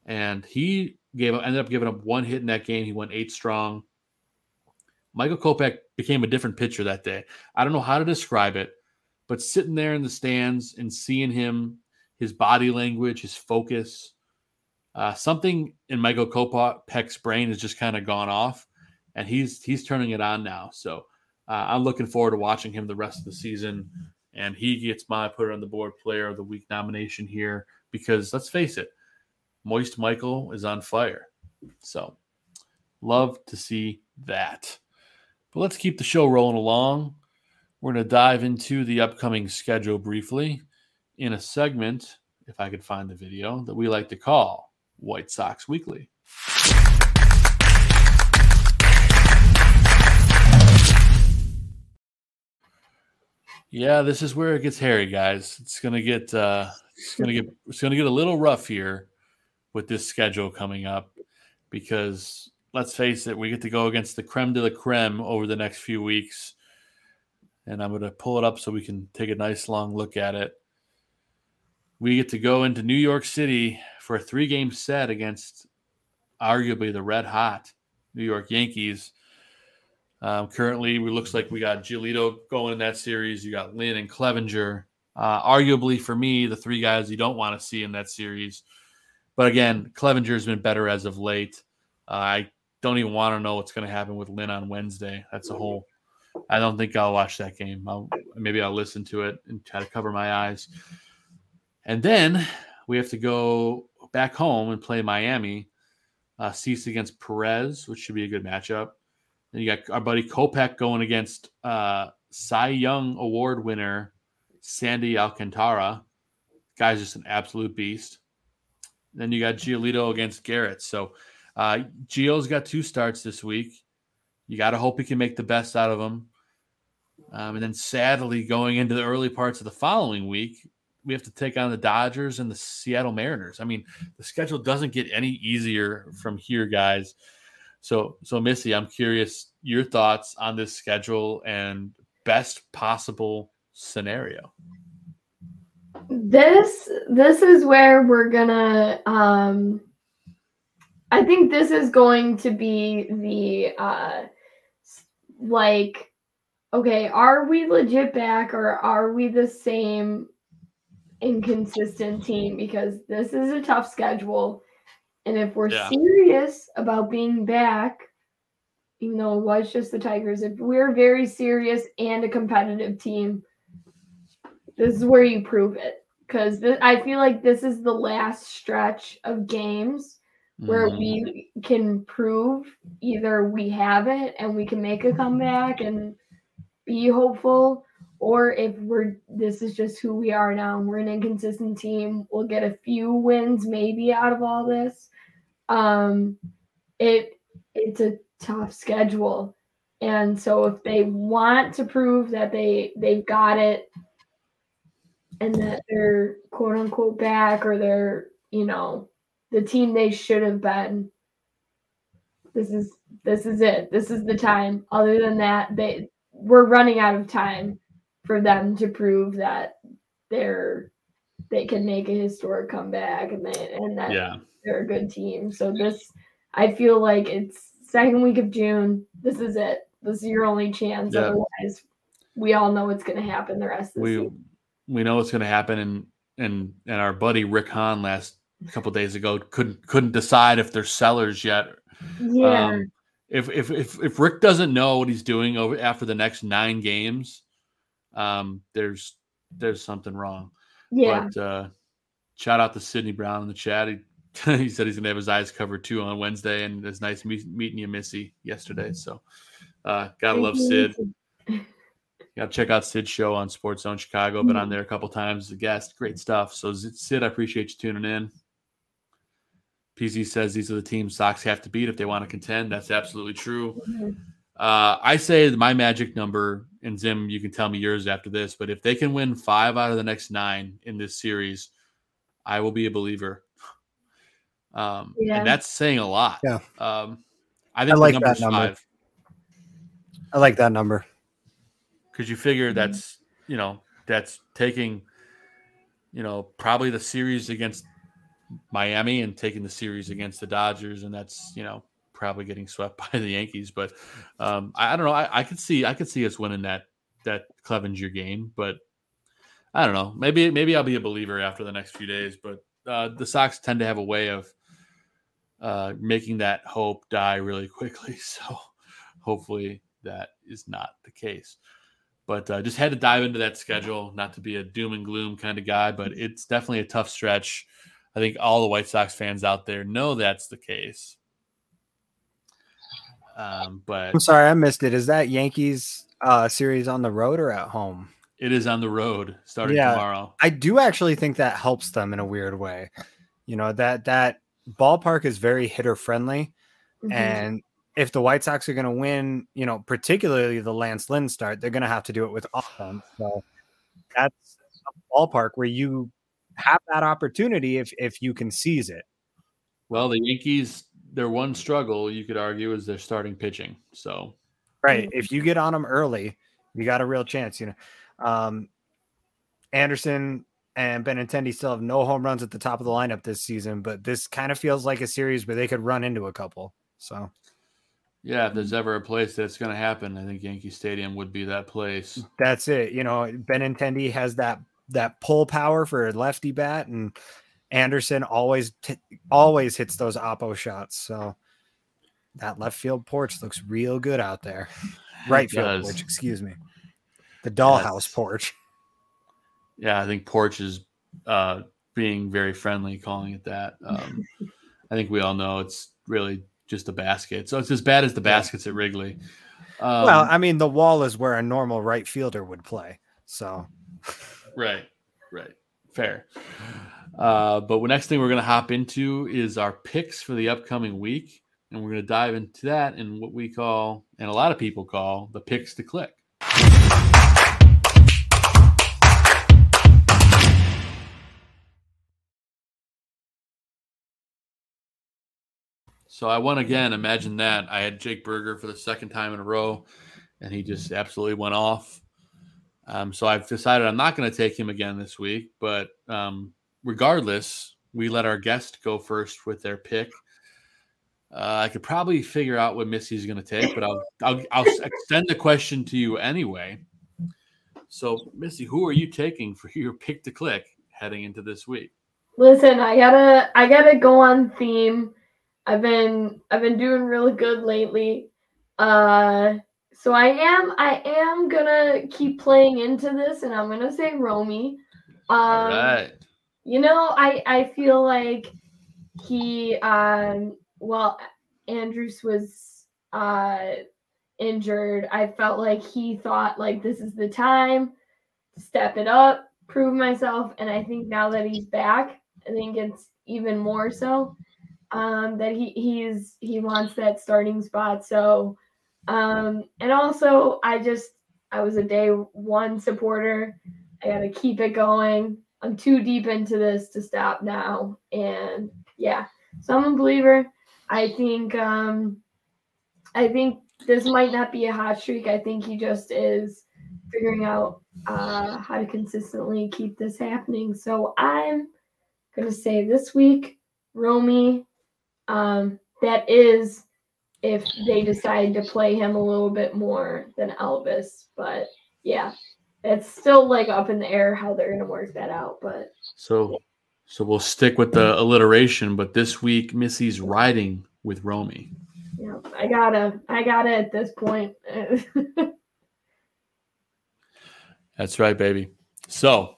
and he gave ended up giving up one hit in that game. He went eight strong. Michael Kopech became a different pitcher that day. I don't know how to describe it, but sitting there in the stands and seeing him, his body language, his focus, uh, something in Michael Kopech's brain has just kind of gone off, and he's he's turning it on now. So uh, I'm looking forward to watching him the rest of the season, and he gets my put on the board player of the week nomination here because let's face it, Moist Michael is on fire. So love to see that. But let's keep the show rolling along. We're going to dive into the upcoming schedule briefly in a segment, if I could find the video, that we like to call White Sox Weekly. Yeah, this is where it gets hairy, guys. It's gonna get uh, it's gonna get it's gonna get a little rough here with this schedule coming up because let's face it, we get to go against the creme de la creme over the next few weeks. And I'm gonna pull it up so we can take a nice long look at it. We get to go into New York City for a three game set against arguably the red hot New York Yankees. Um, currently, it looks like we got Giolito going in that series. You got Lynn and Clevinger. Uh, arguably, for me, the three guys you don't want to see in that series. But again, Clevinger's been better as of late. Uh, I don't even want to know what's going to happen with Lynn on Wednesday. That's a whole. I don't think I'll watch that game. I'll, maybe I'll listen to it and try to cover my eyes. And then we have to go back home and play Miami. Uh, Cease against Perez, which should be a good matchup. Then you got our buddy Kopech going against uh, Cy Young Award winner Sandy Alcantara. Guy's just an absolute beast. Then you got Giolito against Garrett. So uh, Gio's got two starts this week. You got to hope he can make the best out of them. Um, and then sadly, going into the early parts of the following week, we have to take on the Dodgers and the Seattle Mariners. I mean, the schedule doesn't get any easier from here, guys. So, so Missy, I'm curious your thoughts on this schedule and best possible scenario. This this is where we're gonna um I think this is going to be the uh like okay, are we legit back or are we the same inconsistent team because this is a tough schedule and if we're yeah. serious about being back, even though it was just the Tigers, if we're very serious and a competitive team, this is where you prove it. Because I feel like this is the last stretch of games where mm. we can prove either we have it and we can make a comeback and be hopeful, or if we're this is just who we are now. We're an inconsistent team. We'll get a few wins maybe out of all this, um, it it's a tough schedule, and so if they want to prove that they they've got it and that they're quote unquote back or they're you know the team they should have been this is this is it this is the time other than that they we're running out of time for them to prove that they're they can make a historic comeback and they and that yeah they're a good team. So this, I feel like it's second week of June. This is it. This is your only chance. Yeah. Otherwise, we all know what's going to happen the rest of the we, season. We know what's going to happen, and and and our buddy Rick Hahn last a couple days ago couldn't couldn't decide if they're sellers yet. Yeah. Um, if, if if if Rick doesn't know what he's doing over after the next nine games, um, there's there's something wrong. Yeah. But uh, shout out to Sydney Brown in the chat. He he said he's gonna have his eyes covered too on Wednesday, and it's nice meet, meeting you, Missy, yesterday. So, uh, gotta love Sid. Gotta check out Sid's show on Sports Zone Chicago. Been on there a couple times as a guest. Great stuff. So, Sid, I appreciate you tuning in. PZ says these are the teams Sox have to beat if they want to contend. That's absolutely true. Mm-hmm. Uh, I say my magic number, and Zim, you can tell me yours after this, but if they can win five out of the next nine in this series, I will be a believer. Um, Yeah. and that's saying a lot. Yeah. Um, I think like the that number. five I like that number. because you Mm-hmm. figure that's you know that's taking you know probably the series against Miami and taking the series against the Dodgers, and that's you know probably getting swept by the Yankees. But um, I, I don't know. I, I could see I could see us winning that that Clevinger game, but I don't know. Maybe maybe I'll be a believer after the next few days. But uh, the Sox tend to have a way of uh, making that hope die really quickly. So hopefully that is not the case. But uh, just had to dive into that schedule, not to be a doom and gloom kind of guy, but it's definitely a tough stretch. I think all the White Sox fans out there know that's the case. Um, but I'm sorry, I missed it. Is that Yankees uh, series on the road or at home? it is on the road starting Yeah. tomorrow. I do actually think that helps them in a weird way. You know that that ballpark is very hitter friendly, Mhm. and if the White Sox are going to win, you know, particularly the Lance Lynn start, they're going to have to do it with offense. So that's a ballpark where you have that opportunity if if you can seize it. Well, the Yankees, their one struggle, you could argue, is their starting pitching. So Right. If you get on them early, you got a real chance. You know, um, Anderson and Benintendi still have no home runs at the top of the lineup this season, but this kind of feels like a series where they could run into a couple. So yeah, if there's ever a place that's going to happen, I think Yankee Stadium would be that place. that's it. You know, Benintendi has that that pull power for a lefty bat, and Anderson always t- always hits those oppo shots. So that left field porch looks real good out there. Right field porch, excuse me. The dollhouse Yes. porch. Yeah, I think Porch is uh, being very friendly, calling it that. Um, I think we all know it's really just a basket. So it's as bad as the baskets at Wrigley. Um, well, I mean, the wall is where a normal right fielder would play. So right, right, fair. Uh, but the next thing we're going to hop into is our picks for the upcoming week, and we're going to dive into that in what we call, and a lot of people call, the picks to click. So I won again. Imagine that. I had Jake Burger for the second time in a row, and he just absolutely went off. Um, so I've decided I'm not going to take him again this week. But um, regardless, we let our guest go first with their pick. Uh, I could probably figure out what Missy's going to take, but I'll, I'll I'll extend the question to you anyway. So, Missy, who are you taking for your pick to click heading into this week? Listen, I gotta I gotta go on theme. I've been I've been doing really good lately. Uh so I am I am gonna keep playing into this and I'm gonna say Romy. Um All right. you know, I I feel like he um well Andrus was uh injured. I felt like he thought like this is the time to step it up, prove myself, and I think now that he's back, I think it's even more so um that he he's he wants that starting spot. So um and also I just I was a day one supporter. I got to keep it going. I'm too deep into this to stop now. And yeah, so I'm a believer. I think um I think this might not be a hot streak. I think he just is figuring out uh how to consistently keep this happening. So I'm gonna say this week, Romy, um, that is if they decide to play him a little bit more than Elvis. But yeah, it's still like up in the air how they're gonna work that out. But So, so we'll stick with the alliteration, but this week Missy's riding with Romy. yeah, I gotta, I gotta at this point. That's right, baby. So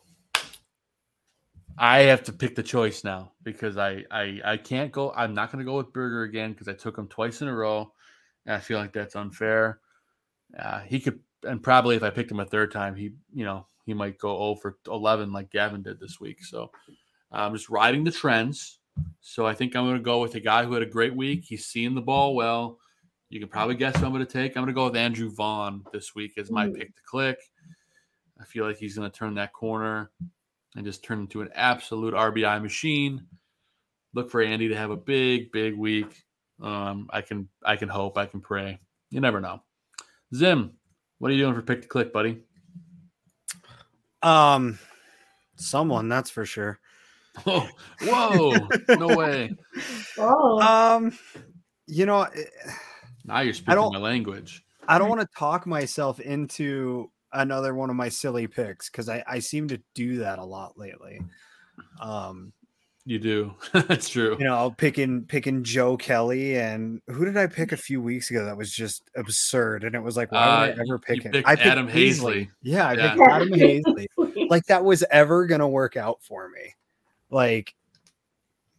I have to pick the choice now because I I, I can't go. I'm not going to go with Burger again because I took him twice in a row, and I feel like that's unfair. Uh, he could, and probably if I picked him a third time, he you know he might go 0 for 11 like Gavin did this week. So I'm just riding the trends. So I think I'm going to go with a guy who had a great week. He's seeing the ball well. You can probably guess who I'm going to take. I'm going to go with Andrew Vaughn this week as my pick to click. I feel like he's going to turn that corner. And just turn into an absolute RBI machine. Look for Andy to have a big, big week. Um, I can, I can hope, I can pray. You never know. Zim, what are you doing for pick to click, buddy? Um, someone that's for sure. Oh, whoa! no way. Oh, Um, you know, eh, Now you're speaking my language. I don't want to talk myself into another one of my silly picks because I, I seem to do that a lot lately. Um, You do. That's true. you know, picking picking Joe Kelly and who did I pick a few weeks ago that was just absurd? And it was like, why would Uh, I ever pick you him? I picked Adam Haseley. Yeah, I Yeah. picked Adam Haseley. Like that was ever gonna work out for me. Like,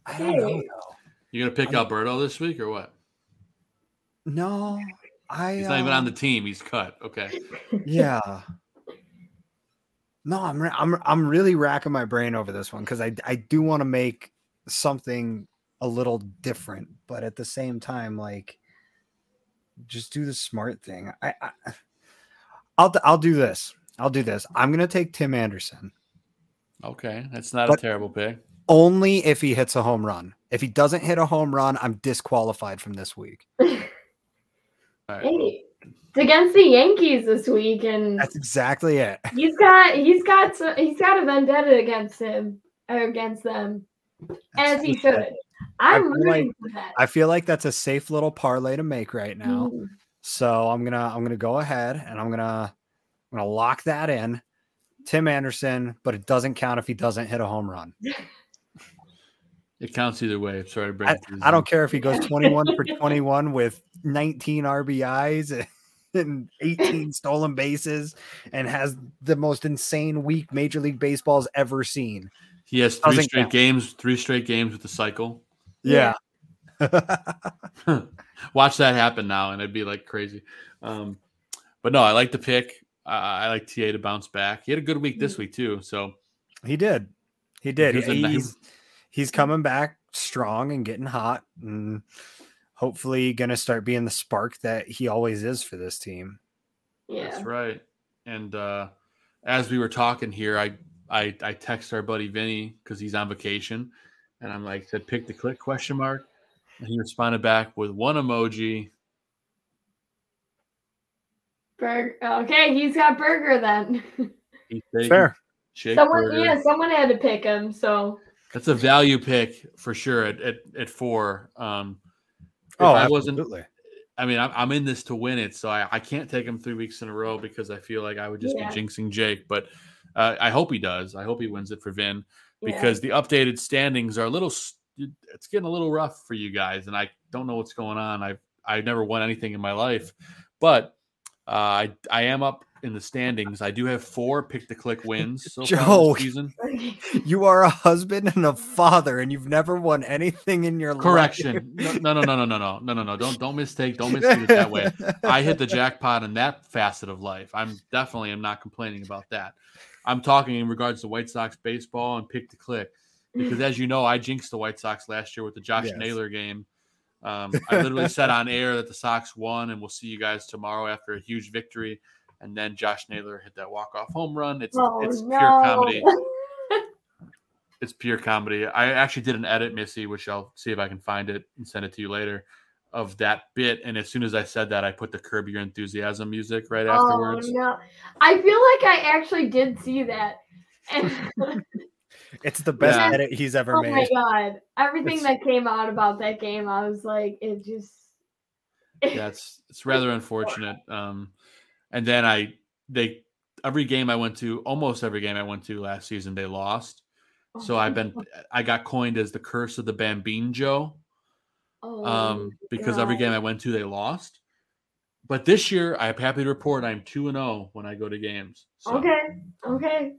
I don't know. You gonna pick I'm- Alberto this week or what? No, I. He's not even on the um, team. He's cut. Okay. Yeah. No, I'm I'm I'm really racking my brain over this one because I I do want to make something a little different, but at the same time, like, just do the smart thing. I, I I'll d- I'll do this. I'll do this. I'm gonna take Tim Anderson Okay. That's not But- a terrible pick. only if he hits a home run. If he doesn't hit a home run, I'm disqualified from this week. All right. hey, it's against the Yankees this week, and That's exactly it. he's got he's got so, he's got a vendetta against him or against them, as he should. I'm feel like- for that. I feel like that's a safe little parlay to make right now. Mm. So I'm gonna I'm gonna go ahead and I'm gonna I'm gonna lock that in. Tim Anderson, but it doesn't count if he doesn't hit a home run. It counts either way. Sorry to bring I, it to you, I don't care if he goes 21 for 21 with 19 RBIs and 18 stolen bases and has the most insane week Major League Baseball's ever seen. He has three Doesn't straight count. games, three straight games with the cycle. Yeah. Watch that happen now, and it'd be like crazy. Um, but no, I like the pick. I, I like TA to bounce back. He had a good week this week too. So he did. He did. He was a nice- He's he's coming back strong and getting hot and hopefully going to start being the spark that he always is for this team. Yeah. That's right. And uh, as we were talking here, I I, I text our buddy Vinny because he's on vacation, and I'm like, said pick the click question mark, and he responded back with one emoji. Burger. Okay, he's got burger then. He's Fair. Jake someone, Burger. yeah, someone had to pick him. So That's a value pick for sure at at, at four. Um, Oh, I wasn't, absolutely. I mean, I'm, I'm in this to win it, so I, I can't take him three weeks in a row because I feel like I would just Yeah. be jinxing Jake. But uh, I hope he does. I hope he wins it for Vin yeah. because the updated standings are a little. It's getting a little rough for you guys, and I don't know what's going on. I've I've never won anything in my life, but uh, I I am up in the standings. I do have four pick to click wins so far Joe. this season. You are a husband and a father, and you've never won anything in your life. Correction. No, no, no, no, no, no, no, no, no, no. Don't don't mistake. Don't mistake it that way. I hit the jackpot in that facet of life. I'm definitely am not complaining about that. I'm talking in regards to White Sox baseball and pick to click because, as you know, I jinxed the White Sox last year with the Josh Yes. Naylor game. Um, I literally said on air that the Sox won, and we'll see you guys tomorrow after a huge victory. And then Josh Naylor hit that walk off home run. It's oh, it's no. pure comedy. It's pure comedy. I actually did an edit, Missy, which I'll see if I can find it and send it to you later, of that bit. And as soon as I said that, I put the Curb Your Enthusiasm music right afterwards. Oh no! I feel like I actually did see that. And It's the best Yeah. edit he's ever made. oh my god, everything It's- that came out about that game, I was like, it just. yeah, it's it's rather unfortunate. Um, and then I they every game I went to, almost every game I went to last season, they lost. So I've been I got coined as the curse of the Bambine Joe. Oh, um, because every game I went to, they lost. But this year, I'm happy to report I'm two and zero when I go to games. So Okay. Okay.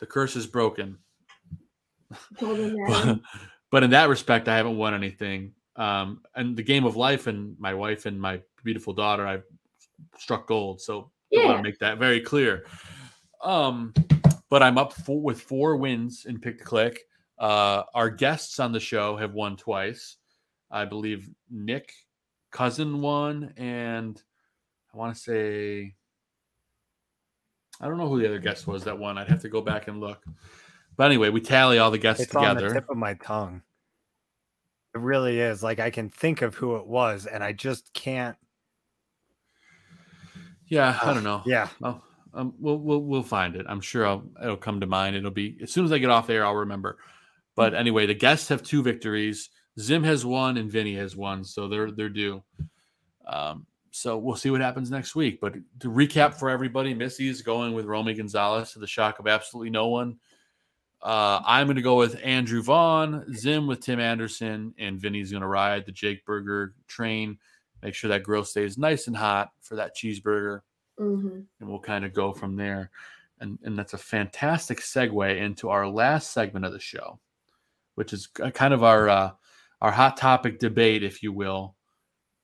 the curse is broken. But, but in that respect, I haven't won anything. Um, and the game of life and my wife and my beautiful daughter, I've struck gold. So I want to make that very clear. Um, but I'm up for, with four wins in pick to click. Uh, our guests on the show have won twice. I believe Nick Cousin won, and I want to say I don't know who the other guest was that won. I'd have to go back and look. But anyway, we tally all the guests It's on the together. tip of my tongue. It really is. Like I can think of who it was, and I just can't. Yeah, I don't know. Yeah. Well, um, we'll we'll we'll find it. I'm sure I'll, it'll come to mind. It'll be as soon as I get off air, I'll remember. But anyway, the guests have two victories. Zim has one and Vinny has one, so they're they're due. Um, so we'll see what happens next week. But to recap for everybody, Missy is going with Romy Gonzalez to the shock of absolutely no one. Uh, I'm going to go with Andrew Vaughn, Zim with Tim Anderson, and Vinny's going to ride the Jake Burger train. Make sure that grill stays nice and hot for that cheeseburger hmm and we'll kind of go from there. And and that's a fantastic segue into our last segment of the show, which is kind of our uh, our hot topic debate, if you will,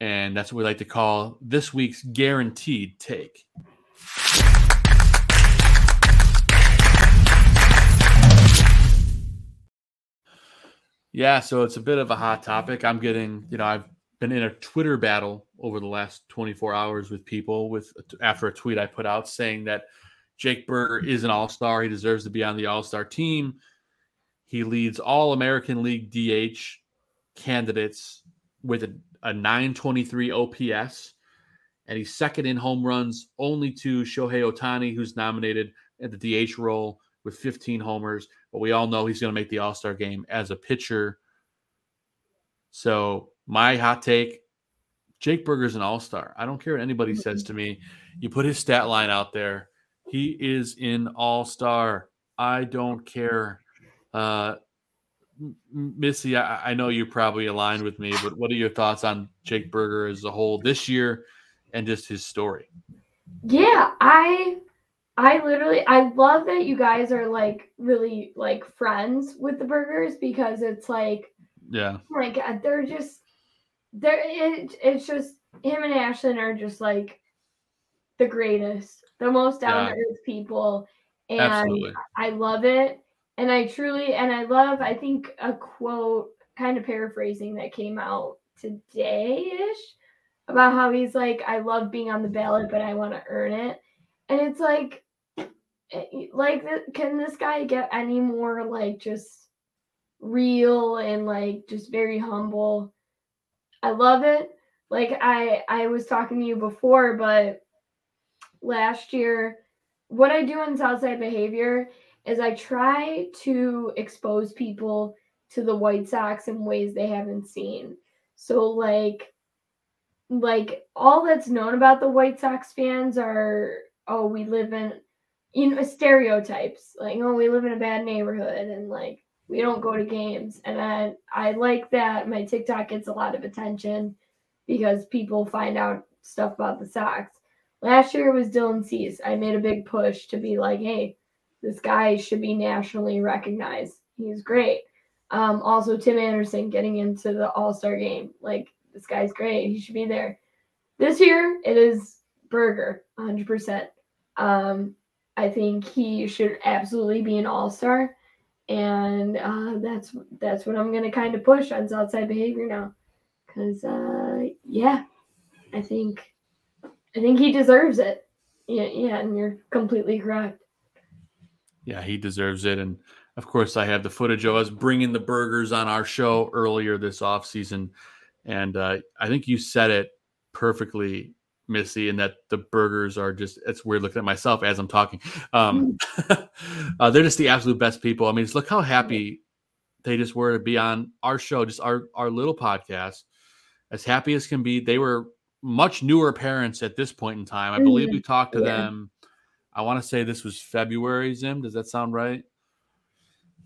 and that's what we like to call this week's guaranteed take. Yeah, so it's a bit of a hot topic. I'm getting, you know, I've been in a Twitter battle over the last 24 hours with people with after a tweet I put out saying that Jake Burger is an all-star. He deserves to be on the all-star team. He leads all American League DH candidates with a, a 923 OPS, and he's second in home runs only to Shohei Ohtani, who's nominated at the DH role with 15 homers. But we all know he's going to make the All Star game as a pitcher. So, my hot take Jake Burger's an all star. I don't care what anybody says to me. You put his stat line out there, he is an all star. I don't care. Uh, Missy, I, I know you're probably aligned with me, but what are your thoughts on Jake Burger as a whole this year and just his story? Yeah, I I literally I love that you guys are like really like friends with the burgers because it's like Yeah. Like they're just they're it, it's just him and Ashlyn are just like the greatest, the most down to earth people. And Absolutely. I love it. And I truly and I love I think a quote kind of paraphrasing that came out today-ish about how he's like, I love being on the ballot, but I want to earn it. And it's like eh, like can this guy get any more like just real and like just very humble? I love it. Like I I was talking to you before, but last year what I do in Southside behavior is I try to expose people to the White Sox in ways they haven't seen. So like like all that's known about the White Sox fans are oh we live in you know stereotypes like oh we live in a bad neighborhood and like we don't go to games and I I like that my TikTok gets a lot of attention because people find out stuff about the Sox. Last year was Dylan Cease. I made a big push to be like, hey, this guy should be nationally recognized. He's great. Um, also, Tim Anderson getting into the All Star game. Like, this guy's great. He should be there. This year, it is Burger, 100%. Um, I think he should absolutely be an All Star, and uh, that's that's what I'm gonna kind of push on outside behavior now, because uh, yeah, I think I think he deserves it. Yeah, yeah, and you're completely correct. Yeah, he deserves it. And of course, I have the footage of us bringing the burgers on our show earlier this off season, And uh, I think you said it perfectly, Missy, and that the burgers are just, it's weird looking at myself as I'm talking. Um, uh, they're just the absolute best people. I mean, just look how happy they just were to be on our show, just our, our little podcast, as happy as can be. They were much newer parents at this point in time. I believe we talked to Yeah. them. I want to say this was February, Zim. Does that sound right?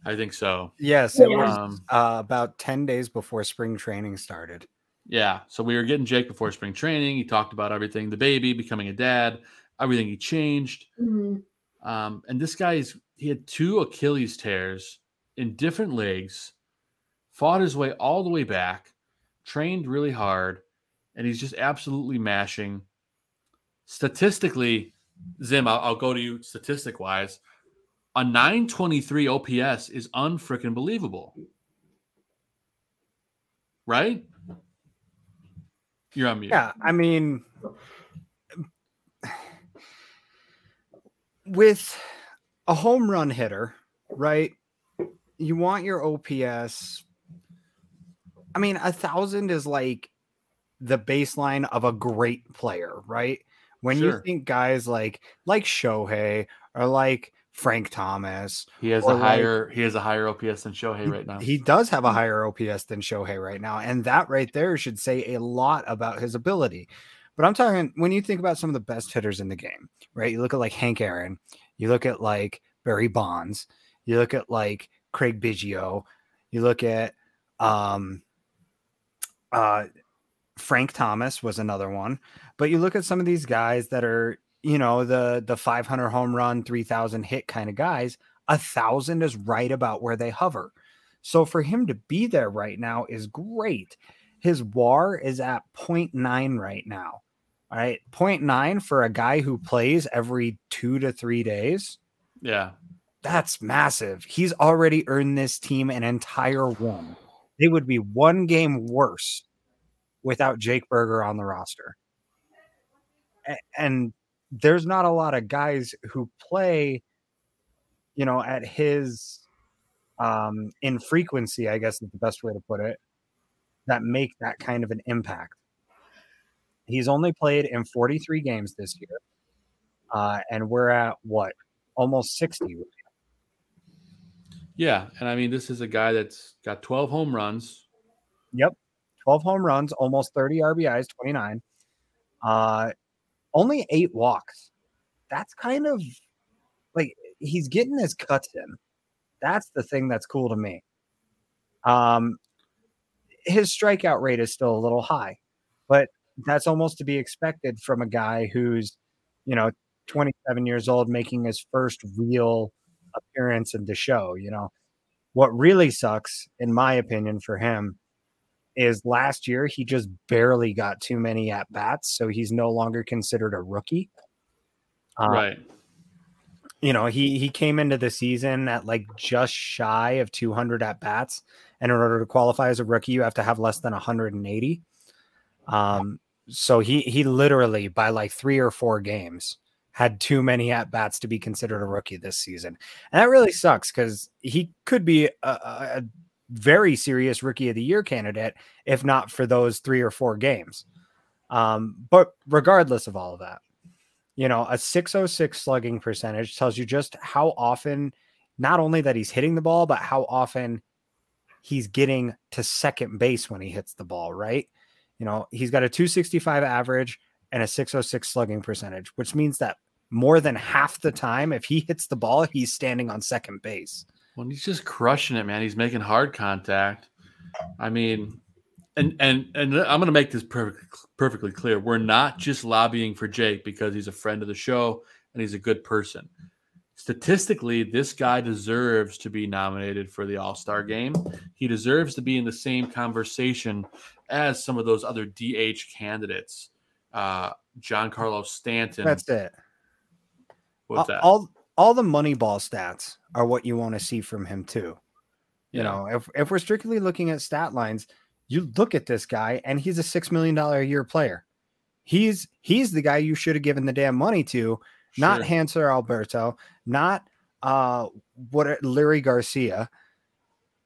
I think so. Yes, it Yeah. was Um, uh, about 10 days before spring training started. Yeah. So we were getting Jake before spring training. He talked about everything the baby, becoming a dad, everything he changed. Mhm. Um, and this guy's, he had two Achilles tears in different legs, fought his way all the way back, trained really hard, and he's just absolutely mashing. Statistically, Zim, I'll, I'll go to you statistic wise. A 923 OPS is unfreaking believable. Right? You're on mute. Yeah, I mean, with a home run hitter, right? you want your OPS. I mean, a thousand is like the baseline of a great player, right? When you think guys like like Shohei or like Frank Thomas, He has a like- higher he has a higher OPS than Shohei he, right now. he does have a higher OPS than Shohei right now, and that right there should say a lot about his ability. But I'm talking when you think about some of the best hitters in the game, right? You look at like Hank Aaron, you look at like Barry Bonds, you look at like Craig Biggio, you look at um uh Frank Thomas was another one. But you look at some of these guys that are, you know, the the 500 home run, 3000 hit kind of guys, a thousand is right about where they hover. So for him to be there right now is great. His WAR is at 0.9 right now. All right. 0.9 for a guy who plays every two to three days. yeah. That's massive. He's already earned this team an entire win. They would be one game worse without Jake Burger on the roster. And there's not a lot of guys who play, you know, at his um infrequency, I guess is the best way to put it, that make that kind of an impact. He's only played in 43 games this year. Uh, and we're at what? Almost 60 Yeah. And I mean, this is a guy that's got 12 home runs. Yep. 12 home runs, almost 30 RBIs, 29. Uh only 8 walks. That's kind of like he's getting his cuts in. That's the thing that's cool to me. Um his strikeout rate is still a little high, but that's almost to be expected from a guy who's, you know, 27 years old making his first real appearance in the show, you know. What really sucks in my opinion for him is last year he just barely got too many at bats, so he's no longer considered a rookie. Uh, right. You know, he he came into the season at like just shy of 200 at bats, and in order to qualify as a rookie, you have to have less than 180. Um, so he he literally by like three or four games had too many at bats to be considered a rookie this season, and that really sucks because he could be a, a very serious rookie of the year candidate if not for those three or four games. Um, but regardless of all of that, you know, a 606 slugging percentage tells you just how often, not only that he's hitting the ball, but how often he's getting to second base when he hits the ball, right? You know, he's got a 265 average and a 606 slugging percentage, which means that more than half the time, if he hits the ball, he's standing on second base. Well, he's just crushing it, man. He's making hard contact. I mean, and and and I'm going to make this perfect, perfectly clear. We're not just lobbying for Jake because he's a friend of the show and he's a good person. Statistically, this guy deserves to be nominated for the All Star game. He deserves to be in the same conversation as some of those other DH candidates. Uh, Giancarlo Stanton. That's it. What's all, that? all all the money ball stats are what you want to see from him too. You Yeah. know, if if we're strictly looking at stat lines, you look at this guy and he's a six million dollar a year player. He's he's the guy you should have given the damn money to, not Sure. Hanser Alberto, not uh what Leury Garcia.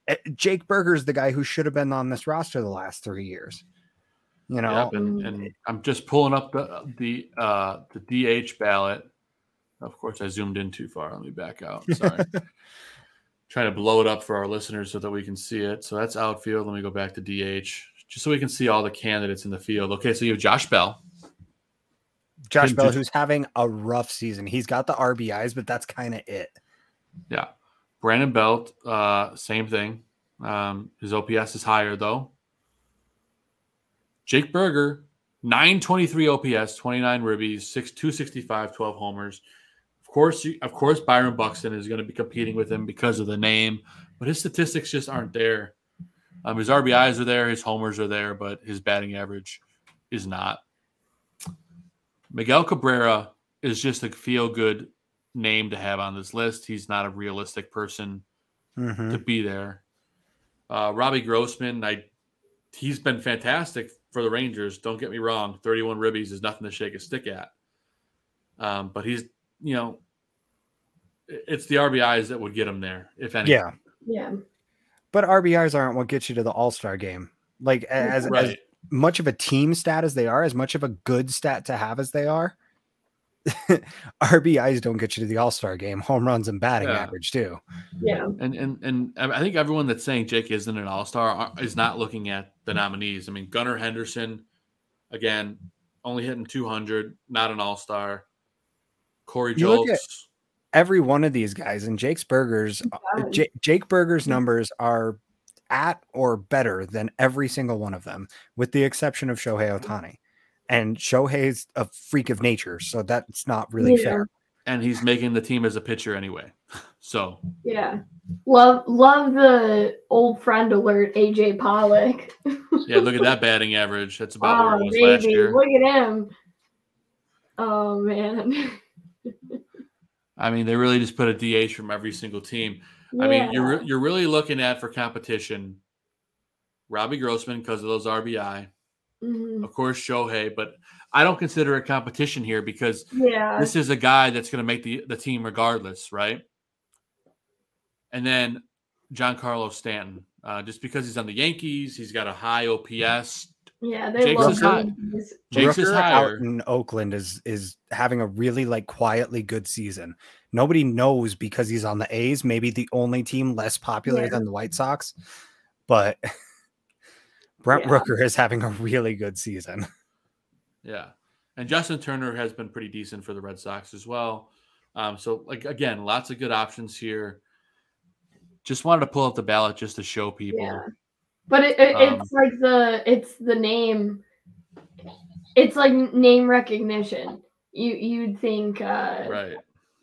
Eh, Jake Burger's the guy who should have been on this roster the last three years. You know, Yep, and, and I'm just pulling up the the uh, the DH ballot. Of course, I zoomed in too far. Let me back out. Sorry. Trying to blow it up for our listeners so that we can see it. So that's outfield. Let me go back to DH just so we can see all the candidates in the field. Okay, so you have Josh Bell. Josh Did- Bell, who's having a rough season. He's got the RBIs, but that's kind of it. Yeah. Brandon Belt, uh, same thing. Um, his OPS is higher though. Jake Burger, 923 OPS, 29 ribbies, 6 265, 12 homers. Of course, you- of course, Byron Buxton is going to be competing with him because of the name, but his statistics just aren't there. Um, his RBIs are there, his homers are there, but his batting average is not. Miguel Cabrera is just a feel good name to have on this list. He's not a realistic person Mhm. to be there. Uh, Robbie Grossman, I he's been fantastic for the Rangers. Don't get me wrong, 31 ribbies is nothing to shake a stick at. Um, but he's you know, it's the RBIs that would get him there, if any. Yeah. Yeah. But RBIs aren't what gets you to the All Star game. Like a- as, as much of a team stat as they are, as much of a good stat to have as they are, RBIs don't get you to the All Star game. Home runs and batting Yeah. average do. Yeah. And and and I I think everyone that's saying Jake isn't an All Star is not looking at the nominees. I mean, Gunnar Henderson, again, only hitting 200, not an All Star. Corey You look at- Every one of these guys and Jake's Burgers, uh, J- Jake Burgers numbers are at or better than every single one of them, with the exception of Shohei Ohtani. And Shohei's a freak of nature, so that's not really Yeah. fair. and he's making the team as a pitcher anyway. So Yeah. Love love the old friend alert, AJ Pollock. yeah, look at that batting average. That's about where Oh, it was last year. look at him. Oh man. I mean, they really just put a DH from every single team. I mean, you're you're really looking at for competition. Robbie Grossman because of those RBI, Mhm. of course Shohei, but I don't consider it competition here because Yeah. this is a guy that's going to make the the team regardless, right? And then Giancarlo Stanton, uh, just because he's on the Yankees, he's got a high OPS. Yeah, they Jake's love is high. him. He's- Jake's is Rooker higher. out in Oakland is is having a really like quietly good season. Nobody knows because he's on the A's, maybe the only team less popular Yeah. than the White Sox. But Brent Yeah. Rooker is having a really good season. Yeah. And Justin Turner has been pretty decent for the Red Sox as well. Um, so like again, lots of good options here. Just wanted to pull up the ballot just to show people. Yeah. But it, it, Um, it's like the it's the name. It's like name recognition. You you'd think uh, Right.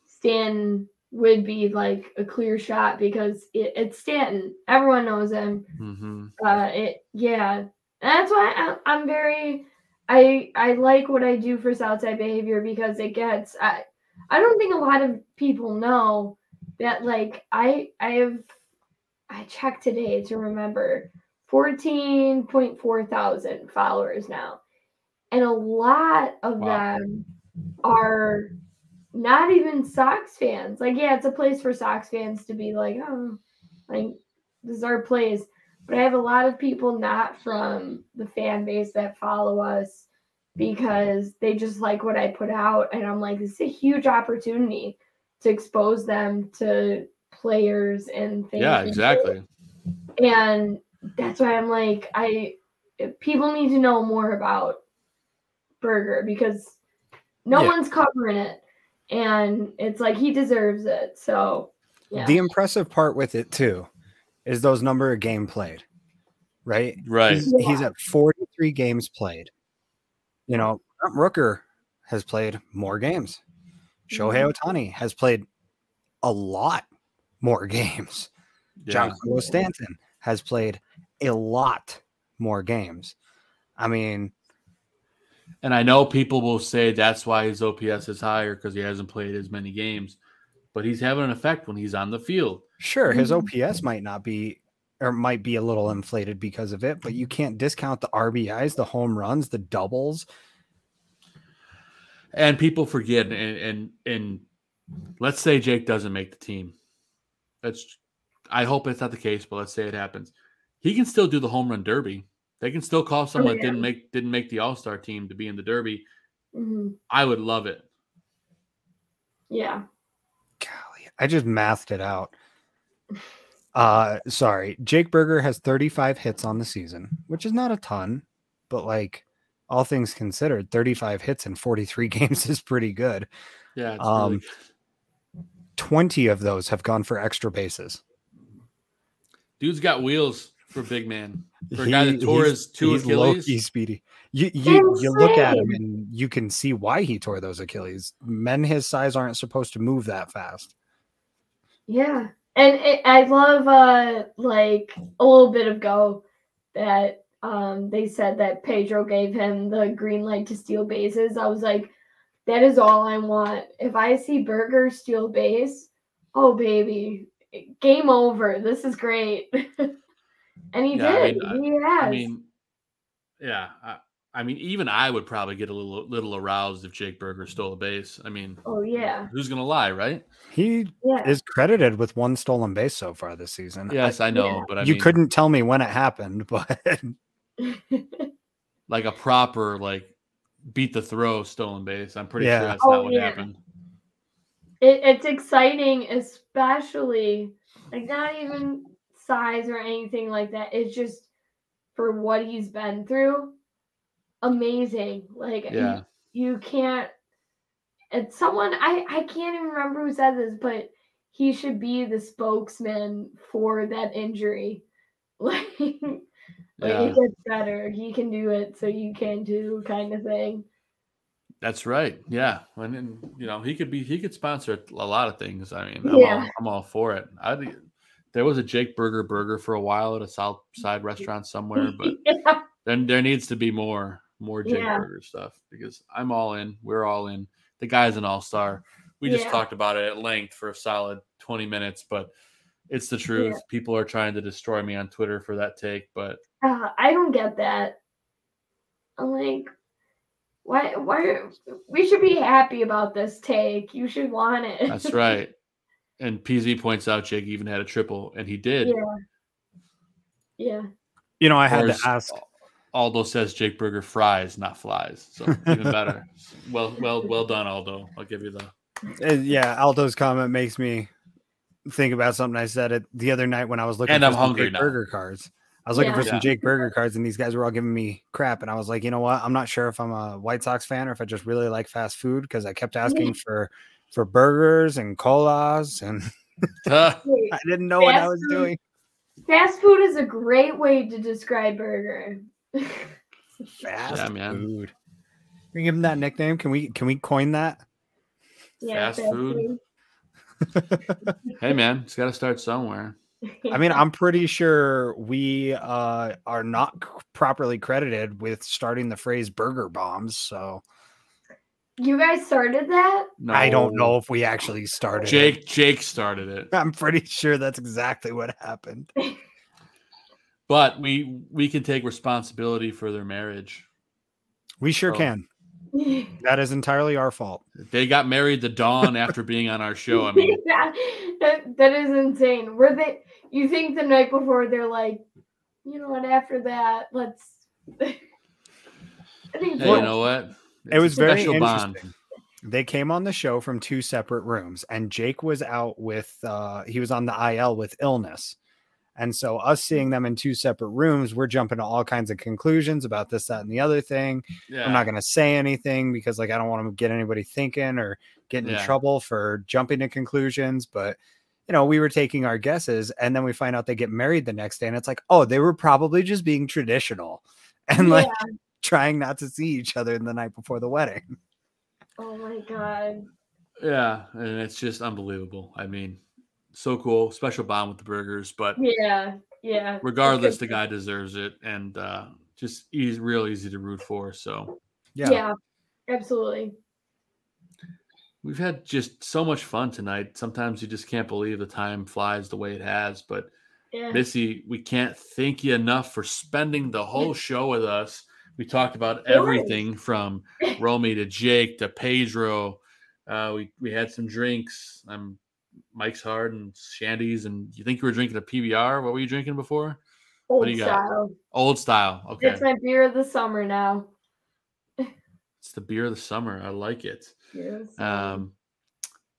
Stan would be like a clear shot because it, it's Stanton. Everyone knows him. hmm Uh, it yeah. And that's why I, I'm very. I I like what I do for Southside Behavior because it gets. I I don't think a lot of people know that like I I have. I checked today to remember 14.4 thousand followers now. And a lot of Wow. them are not even Sox fans. Like, yeah, it's a place for Sox fans to be like, oh, like this is our place. But I have a lot of people not from the fan base that follow us because they just like what I put out. And I'm like, this is a huge opportunity to expose them to players and things. Yeah, exactly. and that's why I'm like, I people need to know more about Burger because no Yeah. one's covering it, and it's like he deserves it. So yeah, The impressive part with it too is those number of game played, right? Right. He's, he's at 43 games played. You know, Brent Rooker has played more games. Shohei mm-hmm. Ohtani has played a lot more games. Yeah. Giancarlo Stanton has played a lot more games. I mean, And I know people will say that's why his OPS is higher because he hasn't played as many games, but he's having an effect when he's on the field. sure, his mm-hmm. OPS might not be or might be a little inflated because of it, but you can't discount the RBIs, the home runs, the doubles. And people forget, and and and let's say Jake doesn't make the team. That's I hope it's not the case, but let's say it happens. He can still do the home run derby. They can still call someone that yeah. didn't make didn't make the All Star team to be in the derby. Mhm. I would love it. yeah, Golly, I just mathed it out. Uh sorry. Jake Burger has 35 hits on the season, which is not a ton, but like all things considered, 35 hits in 43 games is pretty good. Yeah, it's Um, really, 20 of those have gone for extra bases. Dude's got wheels for big man. For a guy that He- tore he's- his two he's Achilles. low-key speedy. You you, you look at him and you can see why he tore those Achilles. Men his size aren't supposed to move that fast. yeah, and it, I love uh like a little bit ago that um they said that Pedro gave him the green light to steal bases. I was like, that is all I want. If I see Burger steal base, oh baby, game over. This is great. and he Yeah, I did. mean, he has. I mean, yeah, I, I mean, even I would probably get a little little aroused if Jake Burger stole a base. I mean, Oh yeah. who's gonna lie, right? He Yeah. is credited with one stolen base so far this season. Yes, I know, yeah. but I you mean, couldn't tell me when it happened, but like a proper like beat the throw stolen base. I'm pretty Yeah. sure that's Oh, not what yeah. happened. It, it's exciting, especially like not even size or anything like that. It's just for what he's been through. Amazing. Like you- Yeah. you, can't. It's someone I I can't even remember who said this, but he should be the spokesman for that injury. Like, like it gets better. He can do it, so you can too, kind of thing. That's right. Yeah, and then you know he could be he could sponsor a lot of things. I mean, I'm, all, I'm all for it. I there was a Jake Burger burger for a while at a South Side restaurant somewhere, but yeah. then there needs to be more more Jake Yeah. Burger stuff because I'm all in. We're all in. The guy's an all star. We just Yeah. talked about it at length for a solid 20 minutes, but it's the truth. People are trying to destroy me on Twitter for that take, but Uh, I don't get that. I'm like, why? Why? We should be happy about this take. You should want it. that's right. And PZ points out Jake even had a triple, and he did. yeah. Yeah. you know, I had Whereas to ask. Aldo says Jake Burger fries, not flies. So even better. well, well, well done, Aldo. I'll give you the. uh, yeah, Aldo's comment makes me think about something I said it the other night when I was looking And I'm hungry Jake now. Burger cards. I was looking Yeah. for some Yeah. Jake Burger cards, and these guys were all giving me crap. And I was like, you know what? I'm not sure if I'm a White Sox fan or if I just really like fast food because I kept asking for for burgers and colas, and I didn't know what I was food? doing. Fast food is a great way to describe burger. Fast man. food. Can we give him that nickname? Can we can we coin that? yeah, Fast food? hey, man, it's got to start somewhere. I mean, I'm pretty sure we uh, are not c- properly credited with starting the phrase burger bombs. So you guys started that? No, I don't know if we actually started. it. Jake, Jake started it, I'm pretty sure that's exactly what happened. but we we can take responsibility for their marriage. We sure Oh. can. That is entirely our fault. They got married the dawn after being on our show. I mean, that, that, that is insane. Were they? You think the night before they're like, you know what? After that, let's. I think hey, you know what? It was very special interesting. bond. They came on the show from two separate rooms, and Jake was out with uh he was on the IL with illness. And so us seeing them in two separate rooms, we're jumping to all kinds of conclusions about this, that, and the other thing. Yeah, I'm not gonna say anything because like I don't want to get anybody thinking or get in trouble for jumping to conclusions. But you know, we were taking our guesses, and then we find out they get married the next day, and it's like, oh, they were probably just being traditional and like trying not to see each other in the night before the wedding. Oh my god. Yeah, and it's just unbelievable. I mean, so cool, special bond with the burgers, but Yeah. Yeah. regardless, the guy deserves it, and uh, just he's real easy to root for. So Yeah. Yeah, absolutely. we've had just so much fun tonight. Sometimes you just can't believe the time flies the way it has. But Yeah. Missy, we can't thank you enough for spending the whole show with us. We talked about course. everything from Romy to Jake to Pedro. Uh, we we had some drinks. I'm Mike's Hard and Shandy's, and you think you were drinking a PBR? What were you drinking before? Old you got? style. Old style. Okay, It's my beer of the summer now. it's the beer of the summer. I like it. Beer of the summer. Um,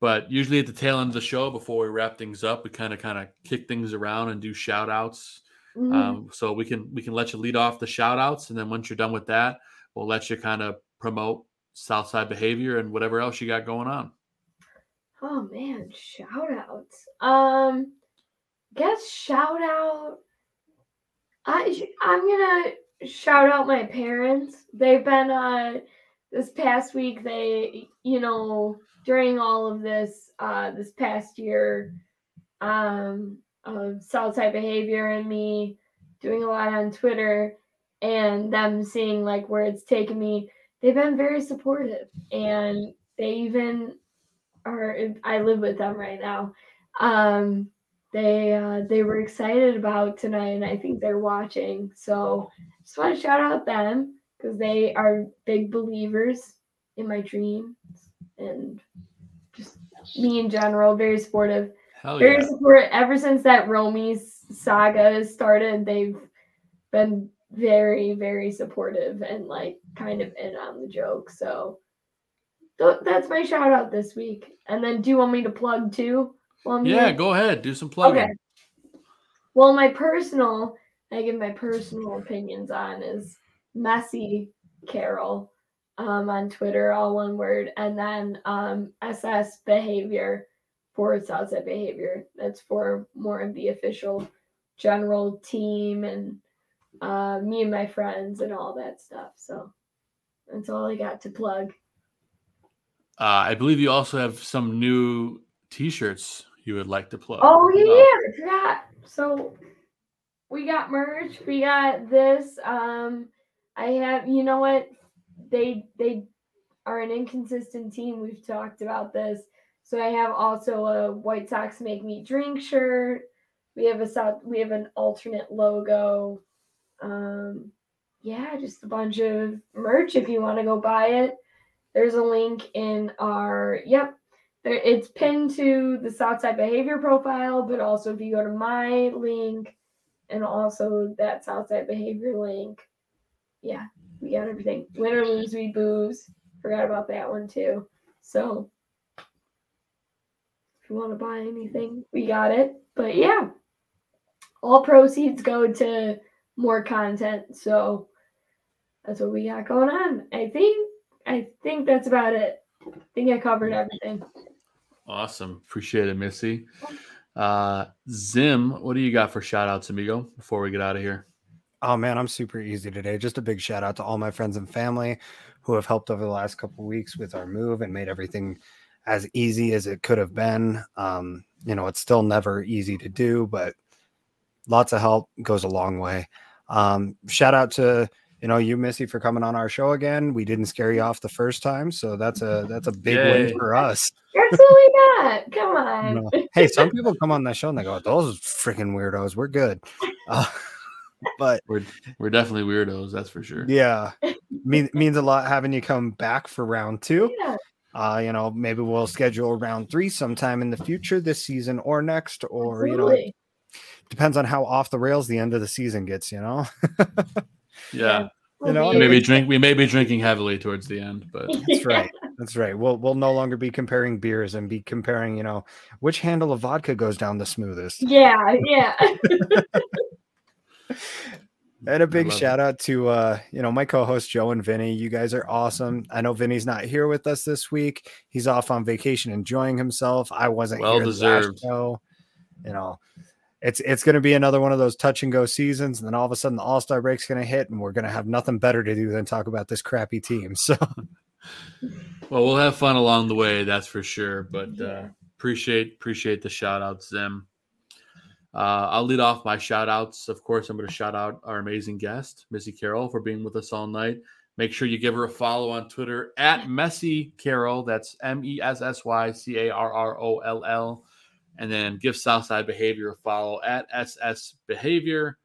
but usually at the tail end of the show, before we wrap things up, we kind of kind of kick things around and do shout outs. Mhm. Um, so we can we can let you lead off the shout outs, and then once you're done with that, we'll let you kind of promote Southside behavior and whatever else you got going on. Oh man, shout outs. Um guess shout out. I I'm gonna shout out my parents. They've been uh this past week they you know during all of this uh this past year um of Southside behavior and me doing a lot on Twitter and them seeing like where it's taken me, they've been very supportive and they even are I live with them right now. Um they uh they were excited about tonight and I think they're watching. So just want to shout out them because they are big believers in my dreams and just me in general, very supportive. Hell very yeah. supportive. Ever since that Romy's saga has started, they've been very, very supportive and like kind of in on the joke. So th- that's my shout out this week. And then, do you want me to plug too? I'm Yeah, here? go ahead. Do some plugging. Okay. Well, my personal, I give my personal opinions on is Messy Carroll um, on Twitter, all one word, and then um, SS Behavior for Southside Behavior. That's for more of the official general team and uh, me and my friends and all that stuff. So that's all I got to plug. Uh, I believe you also have some new T-shirts you would like to plug. Oh yeah, Uh, yeah. So we got merch. We got this. Um, I have. You know what? They they are an inconsistent team. We've talked about this. So I have also a White Sox make me drink shirt. We have a South. We have an alternate logo. Um, yeah, just a bunch of merch if you want to go buy it. There's a link in our yep there, it's pinned to the Southside Behavior profile, but also if you go to my link and also that Southside Behavior link, yeah, we got everything. Win or lose, we booze. Forgot about that one too. So if you want to buy anything, we got it. But yeah, all proceeds go to more content. So that's what we got going on. I think I think that's about it. I think I covered everything. Awesome. Appreciate it, Missy. Uh, Zim, what do you got for shout outs, amigo, before we get out of here? Oh man, I'm super easy today. Just a big shout out to all my friends and family who have helped over the last couple of weeks with our move and made everything as easy as it could have been. Um, you know, it's still never easy to do, but lots of help goes a long way. Um, shout out to you know you, Missy, for coming on our show again. We didn't scare you off the first time, so that's a that's a big Yay. win for us. Absolutely not. Come on. No. Hey, some people come on that show and they go, "Those freaking weirdos, we're good," uh, but We're we're definitely weirdos, that's for sure. yeah, mean, means a lot having you come back for round two. Yeah. Uh, you know, maybe we'll schedule round three sometime in the future, this season or next, or you know, depends on how off the rails the end of the season gets. You know, Yeah. You know, We may be drink we may be drinking heavily towards the end, but that's right. That's right. We'll we'll no longer be comparing beers and be comparing, you know, which handle of vodka goes down the smoothest. Yeah, yeah. And a big love shout out to uh, you know, my co-host Joe and Vinny. You guys are awesome. I know Vinny's not here with us this week. He's off on vacation enjoying himself. I wasn't Well here the last deserved. show. You know, it's it's gonna be another one of those touch and go seasons, and then all of a sudden the all-star break's is gonna hit, and we're gonna have nothing better to do than talk about this crappy team. So well, we'll have fun along the way, that's for sure. But uh, appreciate appreciate the shout outs, Zim. Uh, I'll lead off my shout outs. Of course, I'm going to shout out our amazing guest, Missy Carroll, for being with us all night. Make sure you give her a follow on Twitter at Messy Carroll. That's M E S S Y C A R R O L L. And then give Southside Behavior a follow at SS Behavior.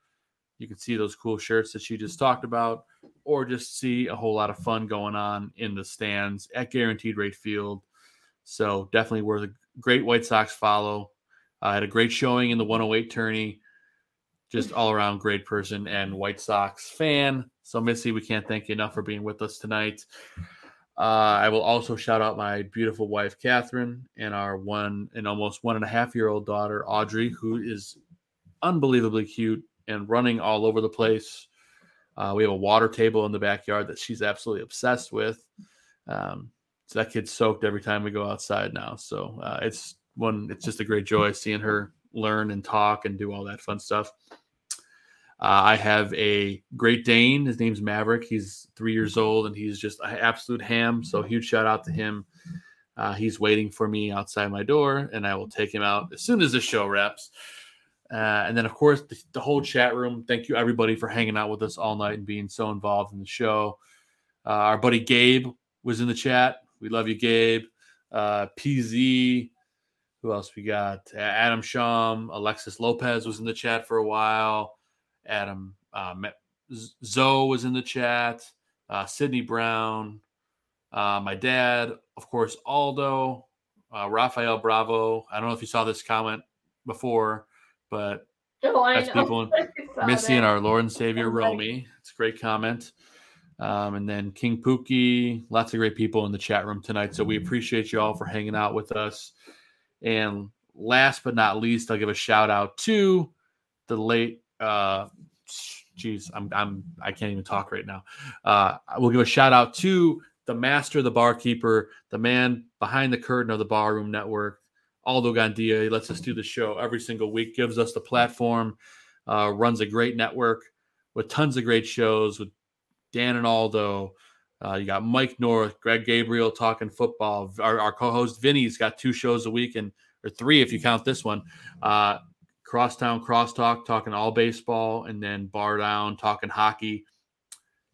You can see those cool shirts that she just talked about, or just see a whole lot of fun going on in the stands at Guaranteed Rate Field. So definitely worth a great White Sox follow. I had a great showing in the 108 tourney. Just all around great person and White Sox fan. So Missy, we can't thank you enough for being with us tonight. Uh, I will also shout out my beautiful wife Catherine and our one and almost one and a half year old daughter Audrey, who is unbelievably cute and running all over the place. Uh, we have a water table in the backyard that she's absolutely obsessed with. Um, so that kid's soaked every time we go outside now. So uh, it's one, it's just a great joy seeing her learn and talk and do all that fun stuff. Uh, I have a Great Dane. His name's Maverick. He's three years old and he's just an absolute ham. So huge shout out to him. Uh, he's waiting for me outside my door, and I will take him out as soon as the show wraps. Uh, and then, of course, the, the whole chat room. Thank you, everybody, for hanging out with us all night and being so involved in the show. Uh, our buddy Gabe was in the chat. We love you, Gabe. Uh, PZ. Who else we got? Adam Shum. Alexis Lopez was in the chat for a while. Adam uh, Zoe was in the chat. uh, Sydney Brown, uh, my dad, of course, Aldo, uh, Rafael Bravo. I don't know if you saw this comment before, but Oh, that's know. people, Missy and that. our Lord and Savior. Romy. It's a great comment. Um, and then King Pookie, lots of great people in the chat room tonight. So we appreciate you all for hanging out with us. And last but not least, I'll give a shout out to the late uh geez, I'm I'm I can't even talk right now. Uh I will give a shout out to the master, the barkeeper, the man behind the curtain of the barroom network, Aldo Gandia. He lets us do the show every single week, gives us the platform, uh, runs a great network with tons of great shows with Dan and Aldo. Uh, you got Mike North, Greg Gabriel talking football. Our, our co-host Vinny's got two shows a week and or three if you count this one. Uh, Crosstown Crosstalk talking all baseball, and then Bar Down talking hockey.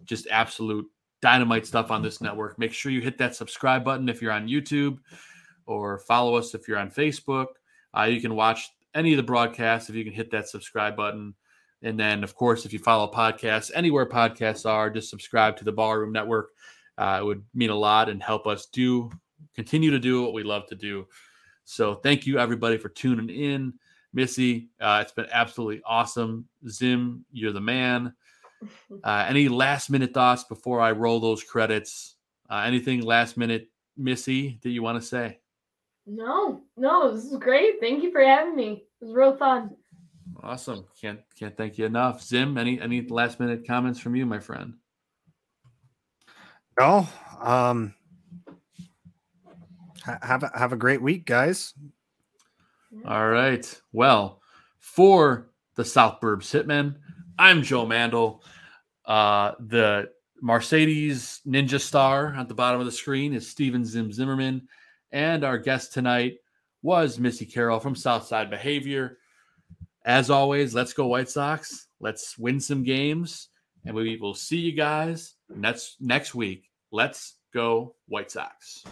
Just absolute dynamite stuff on this network. Make sure you hit that subscribe button if you're on YouTube, or follow us if you're on Facebook. Uh, you can watch any of the broadcasts if you can hit that subscribe button. And then, of course, if you follow podcasts anywhere podcasts are, just subscribe to the Barroom Network. Uh, it would mean a lot and help us do continue to do what we love to do. So, thank you everybody for tuning in. Missy, uh, it's been absolutely awesome. Zim, you're the man. Uh, any last minute thoughts before I roll those credits? Uh, anything last minute, Missy, that you want to say? No, no, this is great. Thank you for having me. It was real fun. Awesome. Can't can't thank you enough. Zim, any any last minute comments from you, my friend? No. Um have a, have a great week, guys. All right. Well, for the South Burbs Hitmen, I'm Joe Mandel. Uh, the Mercedes Ninja Star at the bottom of the screen is Steven Zim Zimmerman. And our guest tonight was Missy Carroll from Southside Behavior. As always, let's go White Sox. Let's win some games. And we will see you guys next next week. Let's go White Sox.